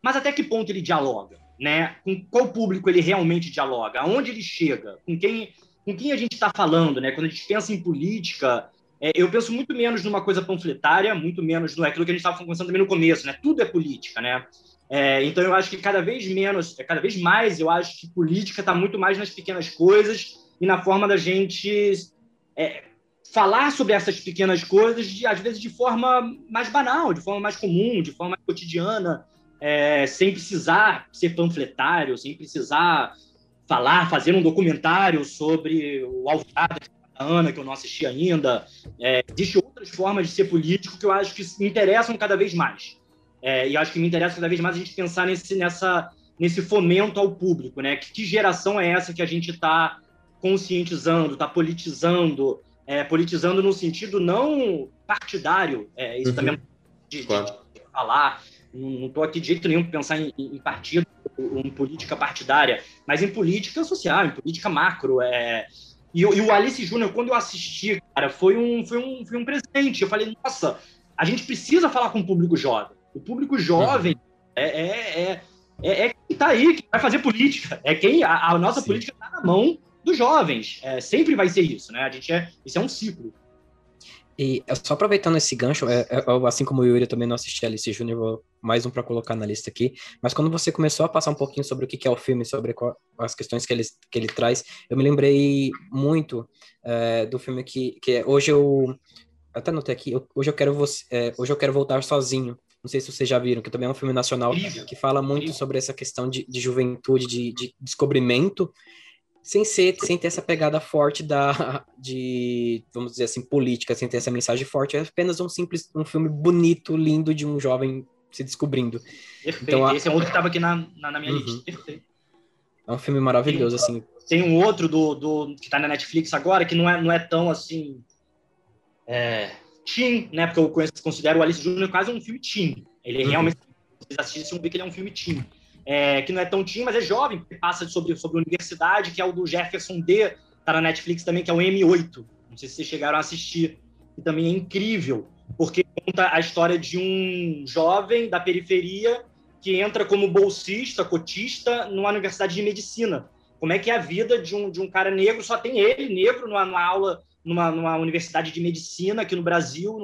mas até que ponto ele dialoga? Né? Com qual público ele realmente dialoga? Aonde ele chega? Com quem com quem a gente está falando, né? Quando a gente pensa em política, é, eu penso muito menos numa coisa panfletária, muito menos no aquilo que a gente estava conversando também no começo, né? Tudo é política, né? É, então eu acho que cada vez menos, é, cada vez mais, eu acho que política está muito mais nas pequenas coisas e na forma da gente é, falar sobre essas pequenas coisas, de, às vezes de forma mais banal, de forma mais comum, de forma mais cotidiana, é, sem precisar ser panfletário, sem precisar falar, fazer um documentário sobre o Alvorada de Ana, que eu não assisti ainda. É, Existem outras formas de ser político que eu acho que me interessam cada vez mais. É, e acho que me interessa cada vez mais a gente pensar nesse, nessa, nesse fomento ao público, né? Que, que geração é essa que a gente está conscientizando, está politizando, é, politizando no sentido não partidário, é, isso uhum. também de, claro. de, de falar, não estou aqui de jeito nenhum para pensar em, em, partido, em política partidária, mas em política social, em política macro. É... E, e o Alice Júnior, quando eu assisti, cara, foi um, foi, um, foi um presente. Eu falei, nossa, a gente precisa falar com o público jovem. O público jovem uhum. é, é, é, é, é quem está aí, que vai fazer política. É quem a, a nossa Sim. política está na mão dos jovens. É, sempre vai ser isso, né? A gente é, isso é um ciclo. E só aproveitando esse gancho, é, é, assim como o Yuri, eu também não assisti Alice Júnior, mais um para colocar na lista aqui. Mas quando você começou a passar um pouquinho sobre o que é o filme, sobre qual, as questões que ele, que ele traz, eu me lembrei muito é, do filme que, que é, hoje eu até notei aqui, hoje eu quero você, é, hoje eu quero voltar sozinho. Não sei se vocês já viram, que também é um filme nacional que fala muito sobre essa questão de, de juventude, de, de descobrimento sem ser, sem ter essa pegada forte da de, vamos dizer assim, política, sem ter essa mensagem forte, é apenas um simples, um filme bonito, lindo de um jovem se descobrindo. Perfeito. Então, Esse é outro que estava aqui na, na, na minha uhum. lista. Perfeito. É um filme maravilhoso, tem, assim. Tem um outro do, do que está na Netflix agora que não é, não é tão assim. É, teen, né? Porque eu conheço, considero o Alice Júnior quase um filme teen. Ele uhum. realmente. Vocês assistem, vão ver que ele é um filme teen é, que não é tão teen, mas é jovem, que passa sobre, sobre universidade, que é o do Jefferson D, tá na Netflix também, que é o M8. Não sei se vocês chegaram a assistir. E também é incrível, porque conta a história de um jovem da periferia que entra como bolsista, cotista, numa universidade de medicina. Como é que é a vida de um, de um cara negro? Só tem ele, negro, numa, numa aula, numa, numa universidade de medicina aqui no Brasil,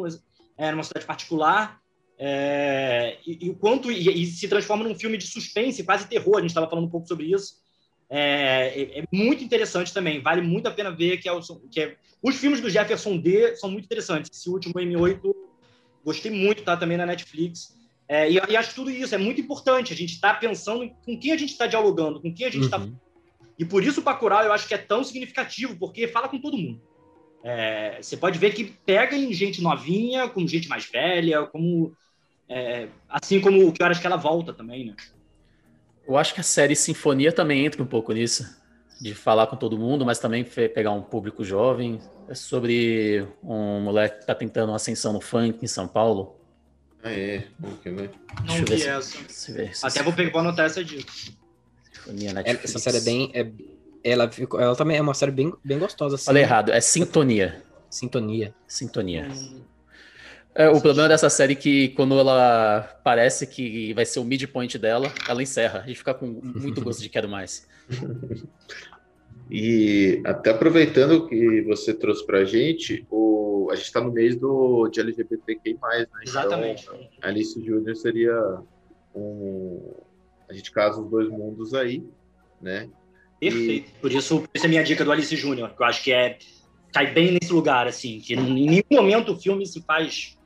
é, numa cidade particular. É, e, o quanto e, e, se transforma num filme de suspense, quase terror. A gente estava falando um pouco sobre isso. É, é, é, muito interessante também. Vale muito a pena ver que, é o, que é, os filmes do Jefferson D são muito interessantes. Esse último M8 gostei muito, tá também na Netflix. É, e, e, acho tudo isso é muito importante. A gente está pensando com quem a gente está dialogando, com quem a gente está. Uhum. E por isso o Bacurau eu acho que é tão significativo, porque fala com todo mundo. É, você pode ver que pega em gente novinha, como gente mais velha, como é, assim como o que horas que ela volta também, né? Eu acho que a série Sinfonia também entra um pouco nisso. de falar com todo mundo, mas também pegar um público jovem. É sobre um moleque que está tentando uma ascensão no funk em São Paulo. Ah, é. Okay, né? Não vi essa. Se ver, se Até vou, pegar, vou anotar essa dica. Essa série é bem. É, ela, ela também é uma série bem, bem gostosa. Assim. Falei errado, é Sintonia. Sintonia. Sintonia. Hum. É, o problema dessa série é que quando ela parece que vai ser o midpoint dela, ela encerra. A gente fica com muito gosto de quero mais. E até aproveitando que você trouxe pra gente, o, a gente está no mês do, de LGBTQI+, né? Então, Exatamente. Então, Alice Júnior seria um... A gente casa os dois mundos aí, né? Perfeito. E... Por isso, essa é a minha dica do Alice Júnior, que eu acho que é cai bem nesse lugar, assim, que em nenhum momento o filme se faz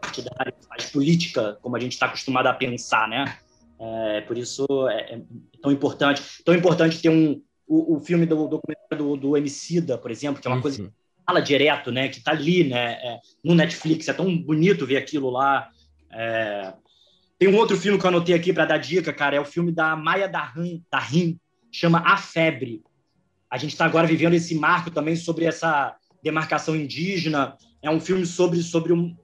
partidário, faz política, como a gente está acostumado a pensar, né? É, por isso é, é, tão importante, tão importante ter um o, o filme do documentário do, do Emicida, por exemplo, que é uma uhum. coisa que fala direto, né? Que está ali, né? É, no Netflix, é tão bonito ver aquilo lá. É... Tem um outro filme que eu anotei aqui para dar dica, cara, é o filme da Maia Dahan, Dahin, chama A Febre. A gente está agora vivendo esse marco também sobre essa demarcação indígena. É um filme sobre, sobre um,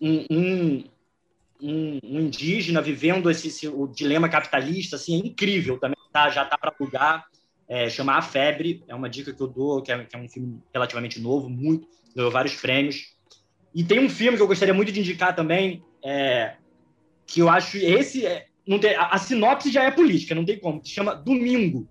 um, um, um, um, indígena vivendo esse, esse, o dilema capitalista. Assim, é incrível também. Tá, já está para lugar. É, chama A Febre. É uma dica que eu dou, que é, que é um filme relativamente novo, muito, ganhou vários prêmios. E tem um filme que eu gostaria muito de indicar também, é, que eu acho esse é, não tem, a, a, sinopse já é política, não tem como. Chama Domingo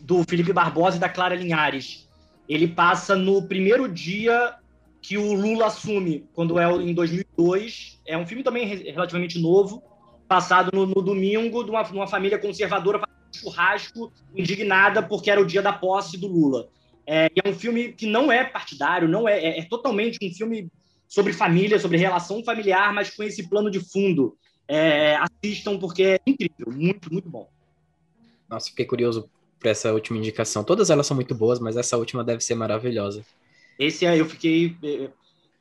do Felipe Barbosa e da Clara Linhares. Ele passa no primeiro dia que o Lula assume, quando é em 2002. É um filme também relativamente novo, passado no, no domingo, de uma, uma família conservadora fazendo churrasco, indignada porque era o dia da posse do Lula. É, é um filme que não é partidário, não é, é, é totalmente um filme sobre família, sobre relação familiar, mas com esse plano de fundo. É, assistam porque é incrível, muito, muito bom. Nossa, fiquei curioso para essa última indicação. Todas elas são muito boas, mas essa última deve ser maravilhosa. Esse eu fiquei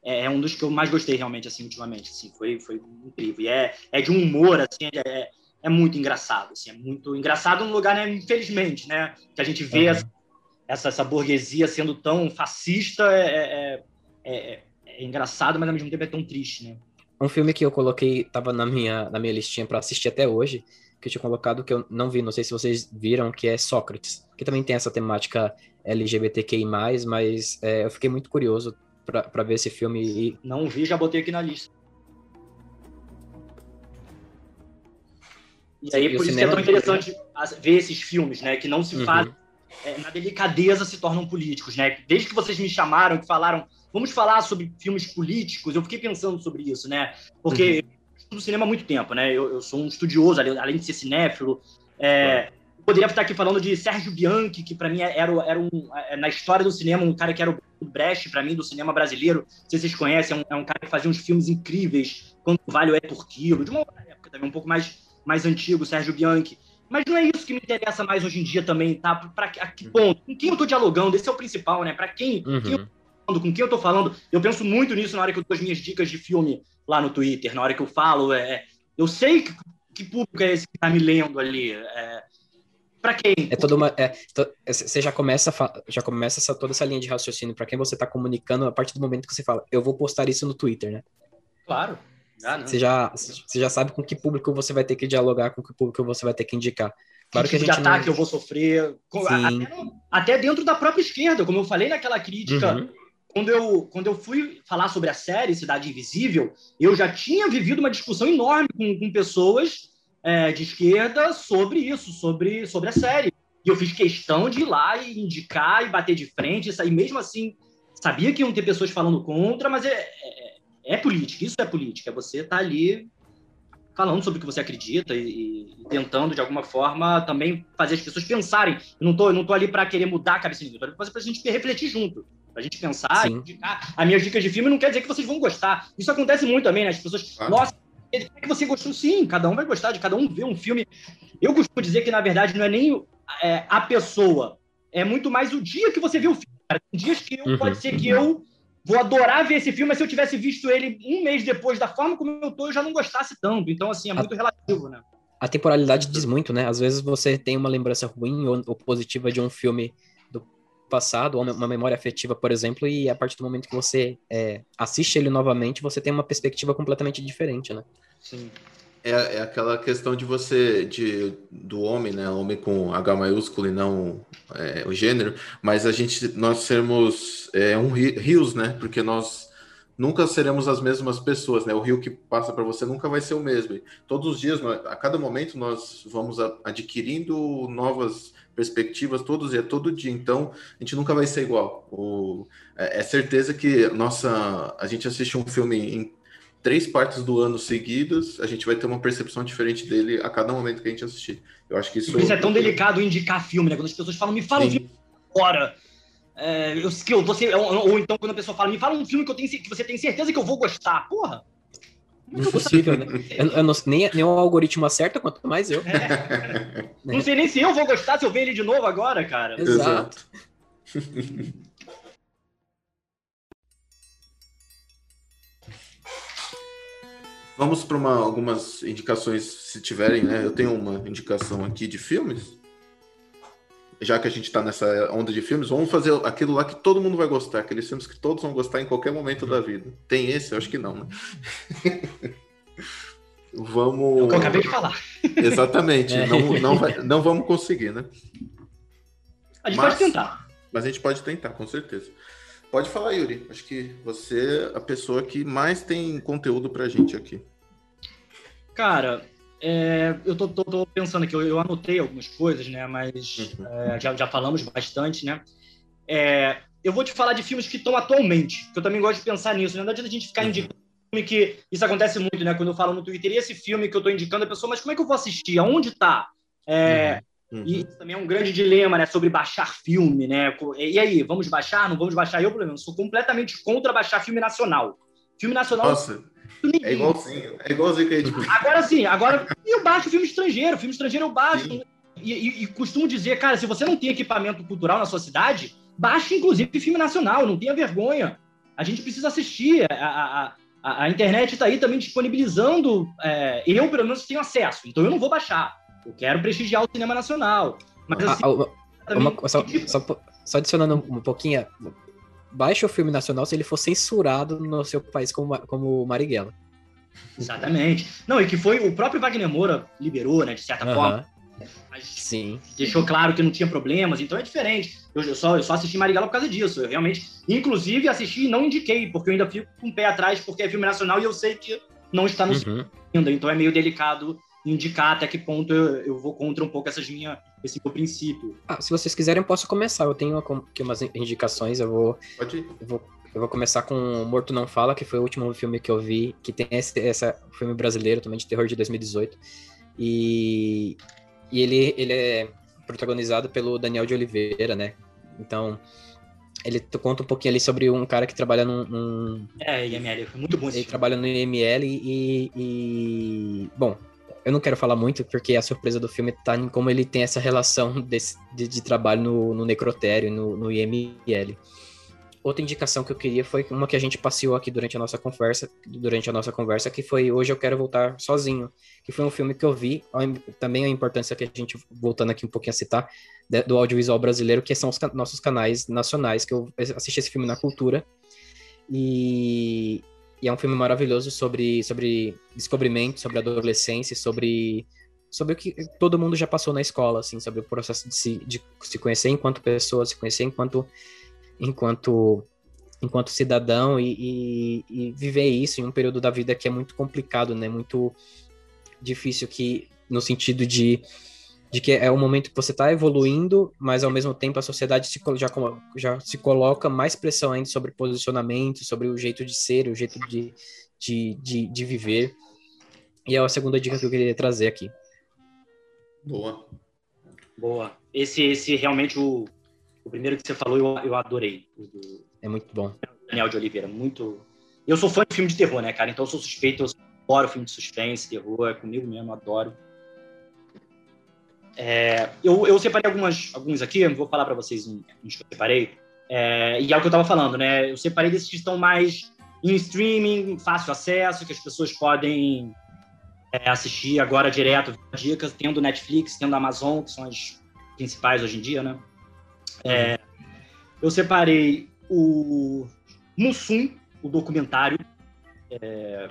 é, é, um dos que eu mais gostei realmente assim ultimamente, assim, foi foi incrível. E é, é de um humor assim, é, é muito engraçado, assim, é muito engraçado no lugar, né, infelizmente, né, que a gente vê uhum. essa, essa burguesia sendo tão fascista é, é, é, é, engraçado, mas ao mesmo tempo é tão triste, né? Um filme que eu coloquei, tava na minha, na minha listinha para assistir até hoje, que eu tinha colocado que eu não vi, não sei se vocês viram, que é Sócrates, que também tem essa temática LGBTQI+, mas é, eu fiquei muito curioso para ver esse filme e... Não vi, já botei aqui na lista. E aí, e por isso que é tão interessante ver esses filmes, né, que não se uhum. fazem é, na delicadeza se tornam políticos, né? Desde que vocês me chamaram, que falaram, vamos falar sobre filmes políticos, eu fiquei pensando sobre isso, né? Porque uhum do cinema há muito tempo, né? Eu, eu sou um estudioso, além de ser cinéfilo. É, poderia estar aqui falando de Sérgio Bianchi, que para mim era, era um, é, na história do cinema, um cara que era o Brecht, para mim, do cinema brasileiro. Não sei se vocês conhecem, é um, é um, cara que fazia uns filmes incríveis, Quanto Vale é por Quilo, de uma época também um pouco mais, mais antigo, Sérgio Bianchi. Mas não é isso que me interessa mais hoje em dia também, tá? Pra, a que ponto? Com quem eu tô dialogando? Esse é o principal, né? Para quem, uhum. quem eu com quem eu tô falando. Eu penso muito nisso na hora que eu dou as minhas dicas de filme lá no Twitter, na hora que eu falo. É, eu sei que, que público é esse que tá me lendo ali. É, para quem? É toda uma. É, é você já começa, já começa essa, toda essa linha de raciocínio para quem você está comunicando a partir do momento que você fala, eu vou postar isso no Twitter, né? Claro. Ah, você, já, você já sabe com que público você vai ter que dialogar, com que público você vai ter que indicar. Claro que, tipo que a gente de ataque não... eu vou sofrer. Até, até, dentro da própria esquerda, como eu falei naquela crítica uhum quando eu, quando eu fui falar sobre a série Cidade Invisível, eu já tinha vivido uma discussão enorme com, com pessoas é, de esquerda sobre isso, sobre, sobre a série. E eu fiz questão de ir lá e indicar e bater de frente, e mesmo assim, sabia que iam ter pessoas falando contra, mas é, é, é política, isso é política, é você tá ali falando sobre o que você acredita e, e, tentando, de alguma forma, também fazer as pessoas pensarem. Eu não tô, não tô ali para querer mudar a cabeça de ninguém, tô ali para a gente refletir junto pra gente pensar Sim. indicar. As minhas dicas de filme não quer dizer que vocês vão gostar. Isso acontece muito também, né? As pessoas, ah. nossa, como é que você gostou? Sim, cada um vai gostar de cada um ver um filme. Eu costumo dizer que, na verdade, não é nem é, a pessoa, é muito mais o dia que você vê o filme. Tem dias que eu, uhum. pode ser que eu vou adorar ver esse filme, mas se eu tivesse visto ele um mês depois, da forma como eu tô, eu já não gostasse tanto. Então, assim, é muito relativo, né? a temporalidade diz muito, né? Às vezes você tem uma lembrança ruim ou, ou positiva de um filme do passado, ou uma memória afetiva, por exemplo, e a partir do momento que você é, assiste ele novamente, você tem uma perspectiva completamente diferente, né? Sim. É, é, aquela questão de você, de, do homem, né? Homem com H maiúsculo e não é, o gênero, mas a gente, nós sermos é, um rios, né? Porque nós nunca seremos as mesmas pessoas, né? O rio que passa para você nunca vai ser o mesmo. todos os dias, a cada momento, nós vamos adquirindo novas perspectivas, todos e é todo dia. Então, a gente nunca vai ser igual. O, é, é certeza que nossa, a gente assiste um filme três partes do ano seguidas, a gente vai ter uma percepção diferente dele a cada momento que a gente assistir. Eu acho que isso. Por isso é tão delicado indicar filme, né? Quando as pessoas falam, me fala Sim. um filme agora. É, eu, que eu tô ou, ou, então quando a pessoa fala, me fala um filme que, eu tenho, que você tem certeza que eu vou gostar. Porra! Impossível, né? Eu, eu não, nem, nem o algoritmo acerta, quanto mais eu. É. Não sei nem se eu vou gostar se eu ver ele de novo agora, cara. Exato. Vamos para algumas indicações, se tiverem, né? Eu tenho uma indicação aqui de filmes já que a gente está nessa onda de filmes, vamos fazer aquilo lá que todo mundo vai gostar, aqueles filmes que todos vão gostar em qualquer momento da vida. Tem esse? Eu acho que não, né? vamos. É o que eu acabei de falar. Exatamente. É. Não, não, vai, não vamos conseguir, né? A gente mas, pode tentar. Mas a gente pode tentar, com certeza. Pode falar, Yuri. Acho que você é a pessoa que mais tem conteúdo pra gente aqui. Cara, é, eu tô, tô, tô, pensando aqui, eu, eu, anotei algumas coisas, né? Mas uhum. é, já, já falamos bastante, né? É, eu vou te falar de filmes que estão atualmente, que eu também gosto de pensar nisso. Né? Não adianta a gente ficar uhum. indicando filme que. Isso acontece muito, né? Quando eu falo no Twitter, e esse filme que eu estou indicando, a pessoa, mas como é que eu vou assistir? Aonde está? É, uhum. Uhum. E também é um grande dilema, né? Sobre baixar filme, né? E aí, vamos baixar? Não vamos baixar? Eu, por exemplo, sou completamente contra baixar filme nacional. Filme nacional. Nossa. É igualzinho, é igualzinho que a gente. Agora sim, agora eu baixo filme estrangeiro, filme estrangeiro eu baixo. E, e, e, costumo dizer, cara, se você não tem equipamento cultural na sua cidade, baixe inclusive filme nacional, não tenha vergonha. A gente precisa assistir. A, a, a, a internet está aí também disponibilizando. É, eu, pelo menos, tenho acesso, então eu não vou baixar. Eu quero prestigiar o cinema nacional. Mas assim. uma, uma, só, só, só adicionando um pouquinho, baixe o filme nacional se ele for censurado no seu país como, como Marighella. Exatamente. Não, e que foi o próprio Wagner Moura liberou, né, de certa uhum. forma. Mas Sim. Deixou claro que não tinha problemas, então é diferente. Eu, eu, só, eu só assisti Marighella por causa disso. Eu realmente, inclusive, assisti e não indiquei, porque eu ainda fico com o pé atrás, porque é filme nacional e eu sei que não está no uhum. ainda. Então é meio delicado indicar até que ponto eu, eu vou contra um pouco essas minha, esse meu princípio. Ah, se vocês quiserem, eu posso começar. Eu tenho aqui umas indicações, eu vou. Pode ir. Eu vou, eu vou começar com Morto Não Fala, que foi o último filme que eu vi, que tem esse, esse filme brasileiro também de terror de 2018. E, e ele, ele é protagonizado pelo Daniel de Oliveira, né? Então, ele conta um pouquinho ali sobre um cara que trabalha num. num... É, IML, foi muito bom esse Ele filme. trabalha no IML e, e. Bom, eu não quero falar muito, porque a surpresa do filme tá em como ele tem essa relação desse, de, de trabalho no, no necrotério, no, no IML. Outra indicação que eu queria foi uma que a gente passeou aqui durante a nossa conversa, durante a nossa conversa, que foi Hoje Eu Quero Voltar Sozinho, que foi um filme que eu vi, também a importância que a gente, voltando aqui um pouquinho a citar, do audiovisual brasileiro, que são os nossos canais nacionais, que eu assisti esse filme na Cultura, e, e é um filme maravilhoso sobre, sobre descobrimento, sobre adolescência, sobre, sobre o que todo mundo já passou na escola, assim, sobre o processo de se, de se conhecer enquanto pessoa, se conhecer enquanto, enquanto, enquanto cidadão e, e, e viver isso em um período da vida que é muito complicado, né? Muito difícil que no sentido de de que é o momento que você está evoluindo, mas ao mesmo tempo a sociedade se, já, já se coloca mais pressão ainda sobre posicionamento, sobre o jeito de ser, o jeito de, de, de, de viver. E é a segunda dica que eu queria trazer aqui. Boa. Boa. Esse, esse realmente, o, o primeiro que você falou, eu, eu adorei. Do, é muito bom. Daniel de Oliveira, muito. Eu sou fã de filme de terror, né, cara? Então eu sou suspeito, eu adoro filme de suspense, terror, é comigo mesmo, adoro. É, eu, eu separei algumas, alguns aqui, vou falar para vocês uns que eu separei. É, e é o que eu estava falando, né? Eu separei desses que estão mais em streaming, fácil acesso, que as pessoas podem é, assisti agora direto dicas, tendo Netflix, tendo Amazon, que são as principais hoje em dia, né? É, eu separei o Mussum, o documentário, é,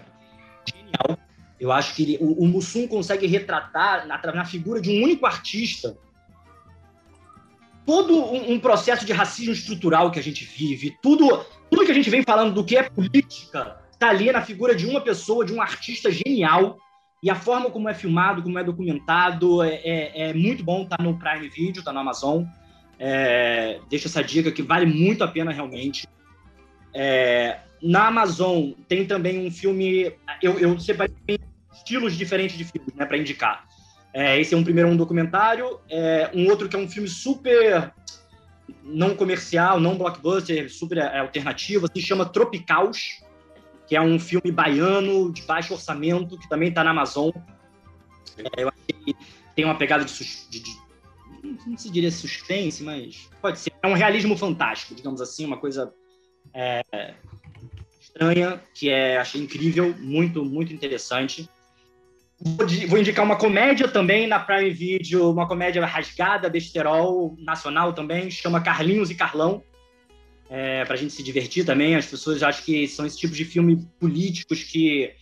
genial. Eu acho que ele, o, o Mussum consegue retratar na, na figura de um único artista todo um, um, processo de racismo estrutural que a gente vive, tudo, tudo que a gente vem falando do que é política, está ali na figura de uma pessoa, de um artista genial, e a forma como é filmado, como é documentado, é, é, é muito bom, tá no Prime Video, tá no Amazon. É, deixa essa dica que vale muito a pena realmente. É, na Amazon tem também um filme, eu, eu separei estilos diferentes de filmes, né, para indicar. É, esse é um primeiro um documentário, é, um outro que é um filme super não comercial, não blockbuster, super é, alternativo, se chama Tropicaus que é um filme baiano de baixo orçamento, que também está na Amazon. É, eu acho que tem uma pegada de, de, de, Não se diria suspense, mas pode ser. É um realismo fantástico, digamos assim, uma coisa é, estranha, que é, achei incrível, muito, muito interessante. Vou, indicar uma comédia também na Prime Video, uma comédia rasgada, besterol, nacional também, chama Carlinhos e Carlão é, para a gente se divertir também. As pessoas acham que são esse tipo de filme políticos que,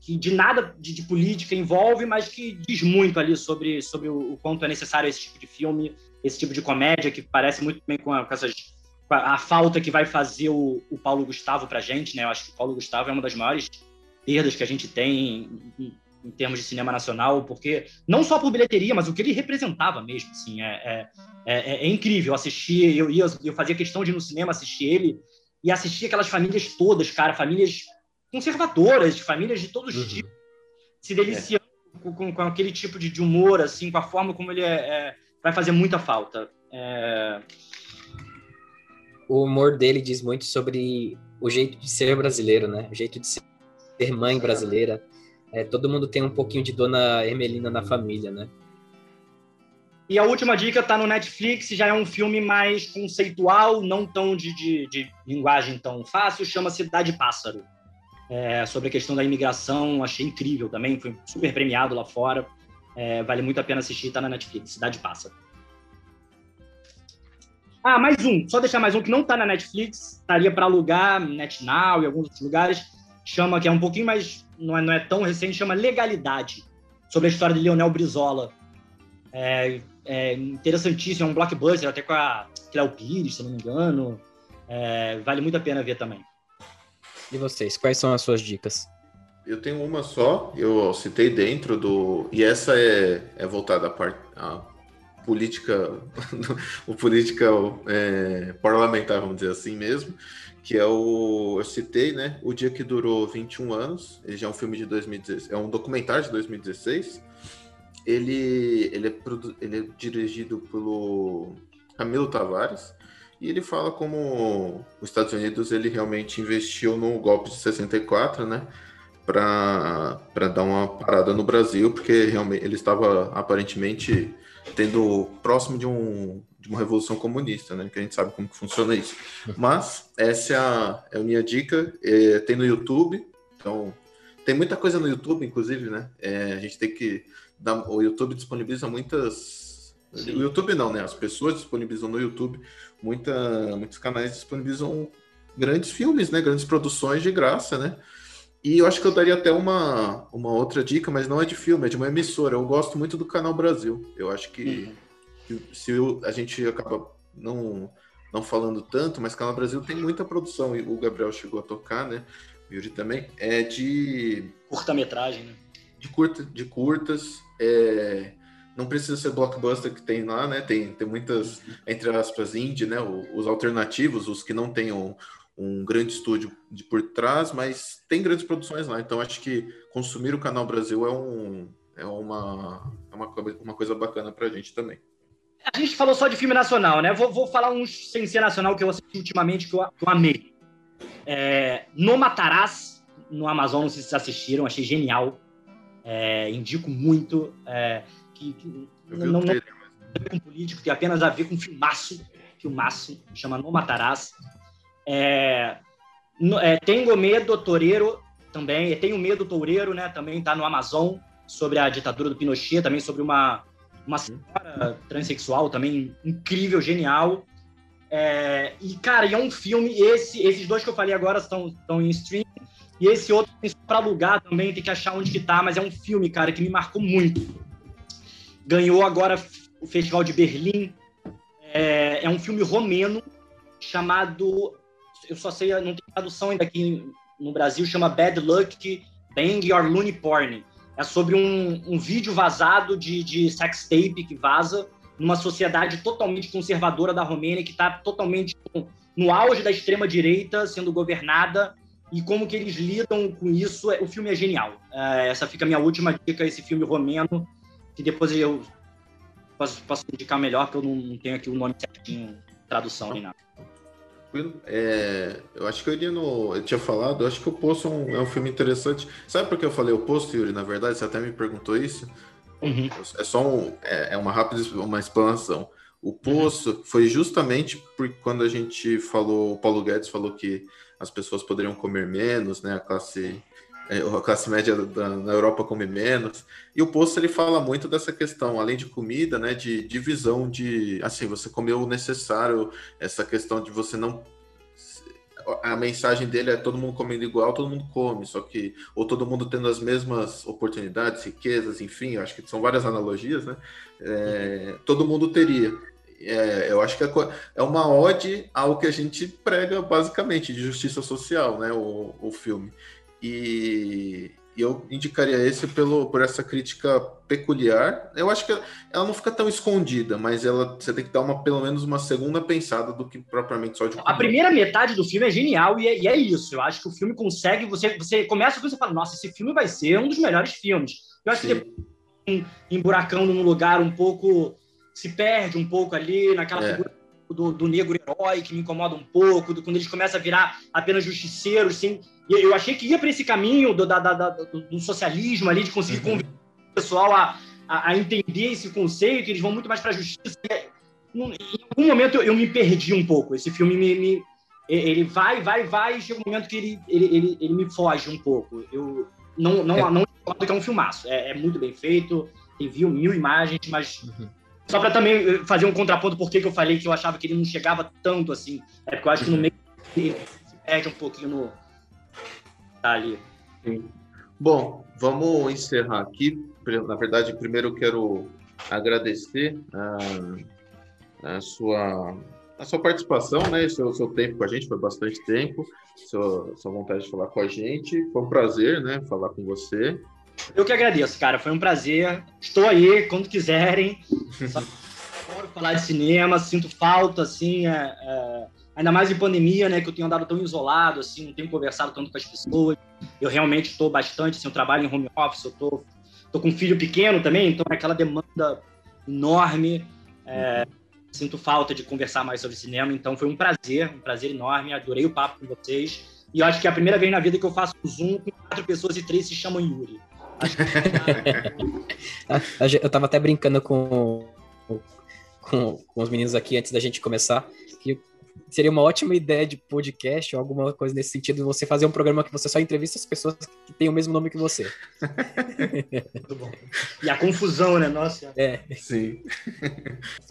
que de nada de, de, política envolve, mas que diz muito ali sobre, sobre o, o, quanto é necessário esse tipo de filme, esse tipo de comédia, que parece muito bem com, a, com essas a, a, falta que vai fazer o, o Paulo Gustavo para a gente, né? Eu acho que o Paulo Gustavo é uma das maiores perdas que a gente tem em termos de cinema nacional, porque não só por bilheteria, mas o que ele representava mesmo, assim, é, é, é, é incrível assistir, eu ia, eu fazia questão de ir no cinema assistir ele e assistir aquelas famílias todas, cara, famílias conservadoras, famílias de todos os uhum. tipos, se deliciando com, com, aquele tipo de, de, humor, assim, com a forma como ele é, é vai fazer muita falta. É... O humor dele diz muito sobre o jeito de ser brasileiro, né? O jeito de ser mãe brasileira é, todo mundo tem um pouquinho de Dona Ermelina na família, né? E a última dica está no Netflix, já é um filme mais conceitual, não tão de, de, de linguagem tão fácil, chama Cidade Pássaro. É, sobre a questão da imigração, achei incrível também, foi super premiado lá fora. É, vale muito a pena assistir, está na Netflix, Cidade Pássaro. Ah, mais um, só deixar mais um que não está na Netflix, estaria para alugar, NetNow e alguns outros lugares, chama, que é um pouquinho mais, não é, não é tão recente, chama Legalidade, sobre a história de Leonel Brizola. É, é interessantíssimo, é um blockbuster, até com a Cléo Pires, se não me engano. É, vale muito a pena ver também. E vocês, quais são as suas dicas? Eu tenho uma só, eu citei dentro do. E essa é, é voltada à, part... à política, o política é, parlamentar, vamos dizer assim mesmo, que é o. Eu citei, né? O Dia que Durou 21 Anos. Ele já é um filme de 2016. É um documentário de 2016. Ele, ele, é, ele é dirigido pelo Camilo Tavares. E ele fala como os Estados Unidos ele realmente investiu no golpe de 64, né? Para dar uma parada no Brasil, porque realmente ele estava aparentemente tendo próximo de um de uma revolução comunista, né? Que a gente sabe como que funciona isso. Mas essa é a, é a minha dica. É, tem no YouTube, então tem muita coisa no YouTube, inclusive, né? É, a gente tem que dar, o YouTube disponibiliza muitas. Sim. O YouTube não, né? As pessoas disponibilizam no YouTube muita, muitos canais disponibilizam grandes filmes, né? Grandes produções de graça, né? E eu acho que eu daria até uma, uma outra dica, mas não é de filme, é de uma emissora. Eu gosto muito do Canal Brasil. Eu acho que uhum se a gente acaba não, não falando tanto, mas Canal Brasil tem muita produção, e o Gabriel chegou a tocar, né? O Yuri também, é de. Curta-metragem, né? De, curta, de curtas. É, não precisa ser blockbuster que tem lá, né? Tem, tem muitas, entre aspas, indie, né? Os alternativos, os que não têm um, um grande estúdio de por trás, mas tem grandes produções lá. Então acho que consumir o Canal Brasil é, um, é, uma, é uma, uma coisa bacana pra gente também. A gente falou só de filme nacional, né? Vou, vou falar uns sem ser nacional que eu assisti ultimamente que eu, que eu amei. É, no Matarás, no Amazon, não sei se vocês assistiram, achei genial. É, indico muito. É, que, que não, tem a ver com político, tem apenas a ver com filmaço. Filmaço, chama No Matarás. É, no, é, Tengo Medo, Toreiro, também. E tem o Medo Toureiro, né? Também tá no Amazon, sobre a ditadura do Pinochet, também sobre uma, uma senhora transexual, também incrível, genial. É, e, cara, e é um filme, esse, esses dois que eu falei agora estão, estão em stream, e esse outro tem para alugar também, tem que achar onde que tá, mas é um filme, cara, que me marcou muito. Ganhou agora o Festival de Berlim. É, é um filme romeno chamado, eu só sei, não tem tradução ainda aqui no Brasil, chama Bad Luck Bang Your Looney Porn. É sobre um, um vídeo vazado de, de sex tape que vaza numa sociedade totalmente conservadora da Romênia, que está totalmente no auge da extrema-direita, sendo governada, e como que eles lidam com isso. O filme é genial. É, essa fica a minha última dica, esse filme romeno, que depois eu posso, posso indicar melhor, porque eu não tenho aqui o nome certinho, tradução nem nada. É, eu acho que eu iria no. Eu tinha falado, eu acho que o Poço é um, é um, filme interessante. Sabe por que eu falei o Poço, Yuri? Na verdade, você até me perguntou isso. Uhum. É só um, é, é, uma rápida uma explanação. O. Poço uhum. foi justamente porque quando a gente falou, o Paulo Guedes falou que as pessoas poderiam comer menos, né? A classe a classe média da, na Europa come menos. E o posto ele fala muito dessa questão, além de comida, né, de divisão de, assim, você comeu o necessário, essa questão de você não a mensagem dele é todo mundo comendo igual, todo mundo come, só que ou todo mundo tendo as mesmas oportunidades, riquezas, enfim, acho que são várias analogias, né? É, uhum. Todo mundo teria. É, eu acho que é, é uma ode ao que a gente prega basicamente de justiça social, né? O, o filme. E, eu indicaria esse pelo, por essa crítica peculiar. Eu acho que ela não fica tão escondida, mas ela você tem que dar uma, pelo menos uma segunda pensada do que propriamente só de. A primeira metade do filme é genial e é, e é, isso. Eu acho que o filme consegue. Você, você começa com você fala, nossa, esse filme vai ser um dos melhores filmes. Eu acho Sim. que depois, emburacando num lugar um pouco. se perde um pouco ali naquela é. figura do, do, negro herói que me incomoda um pouco, do, quando eles começam a virar apenas justiceiros, sim. E eu achei que ia para esse caminho do, da, da, do, do, socialismo ali, de conseguir uhum. convencer o pessoal a, a, a, entender esse conceito, eles vão muito mais para a justiça. Em algum momento eu, eu, me perdi um pouco. Esse filme me, me, ele vai, vai, vai, e chega um momento que ele, ele, ele, ele me foge um pouco. Eu não não é. não, não que é um filmaço. É, é, muito bem feito, tem viu mil imagens, mas uhum. Só para também eh, fazer um contraponto, por que eu falei que eu achava que ele não chegava tanto assim. É porque eu acho que no meio ele se perde um pouquinho no. Tá ali. Sim. Bom, vamos encerrar aqui. Na verdade, primeiro eu quero agradecer a, a sua a sua participação, né? Seu, seu tempo com a gente foi bastante tempo, sua, sua vontade de falar com a gente. Foi um prazer, né? Falar com você. Eu que agradeço, cara. Foi um prazer. Estou aí quando quiserem. Adoro falar de cinema, sinto falta, assim, é, é, ainda mais em pandemia, né? Que eu tenho andado tão isolado, assim, não tenho conversado tanto com as pessoas. Eu realmente estou bastante, assim, eu trabalho em home office, eu tô, tô com um filho pequeno também, então é aquela demanda enorme. É, sinto falta de conversar mais sobre cinema, então foi um prazer, um prazer enorme. Adorei o papo com vocês. E eu acho que é a primeira vez na vida que eu faço um Zoom com quatro pessoas e três se chamam Yuri. eu tava até brincando com, com, com, os meninos aqui antes da gente começar, que seria uma ótima ideia de podcast ou alguma coisa nesse sentido, você fazer um programa que você só entrevista as pessoas que têm o mesmo nome que você. Muito bom. E a confusão, né? Nossa. É. Sim.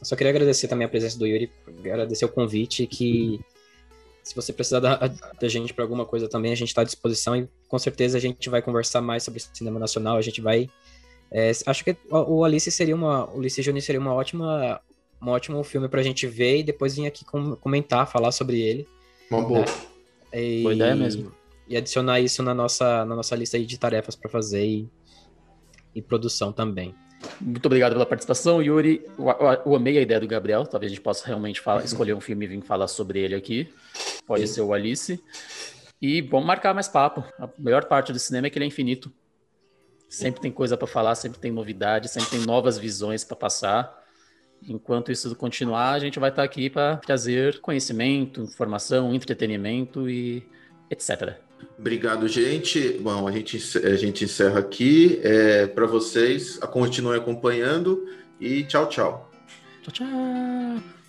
Só queria agradecer também a presença do Yuri, agradecer o convite que se você precisar da, da gente para alguma coisa também, a gente está à disposição e com certeza a gente vai conversar mais sobre cinema nacional. A gente vai. É, acho que o Alice seria uma. O Alice Júnior seria uma ótima, um ótimo filme para a gente ver e depois vir aqui comentar, falar sobre ele. Uma boa. Né? E, boa ideia mesmo. E adicionar isso na nossa, na nossa lista de tarefas para fazer e, e produção também. Muito obrigado pela participação, Yuri. Eu, eu, eu, amei a ideia do Gabriel. Talvez a gente possa realmente falar, escolher um filme e vir falar sobre ele aqui. Pode Sim. ser o Alice. E vamos marcar mais papo. A melhor parte do cinema é que ele é infinito. Sempre tem coisa para falar, sempre tem novidade, sempre tem novas visões para passar. Enquanto isso continuar, a gente vai estar aqui para trazer conhecimento, informação, entretenimento e etc. Obrigado, gente. Bom, a gente, a gente encerra aqui. É, para vocês, continuem acompanhando e tchau, tchau. Tchau, tchau.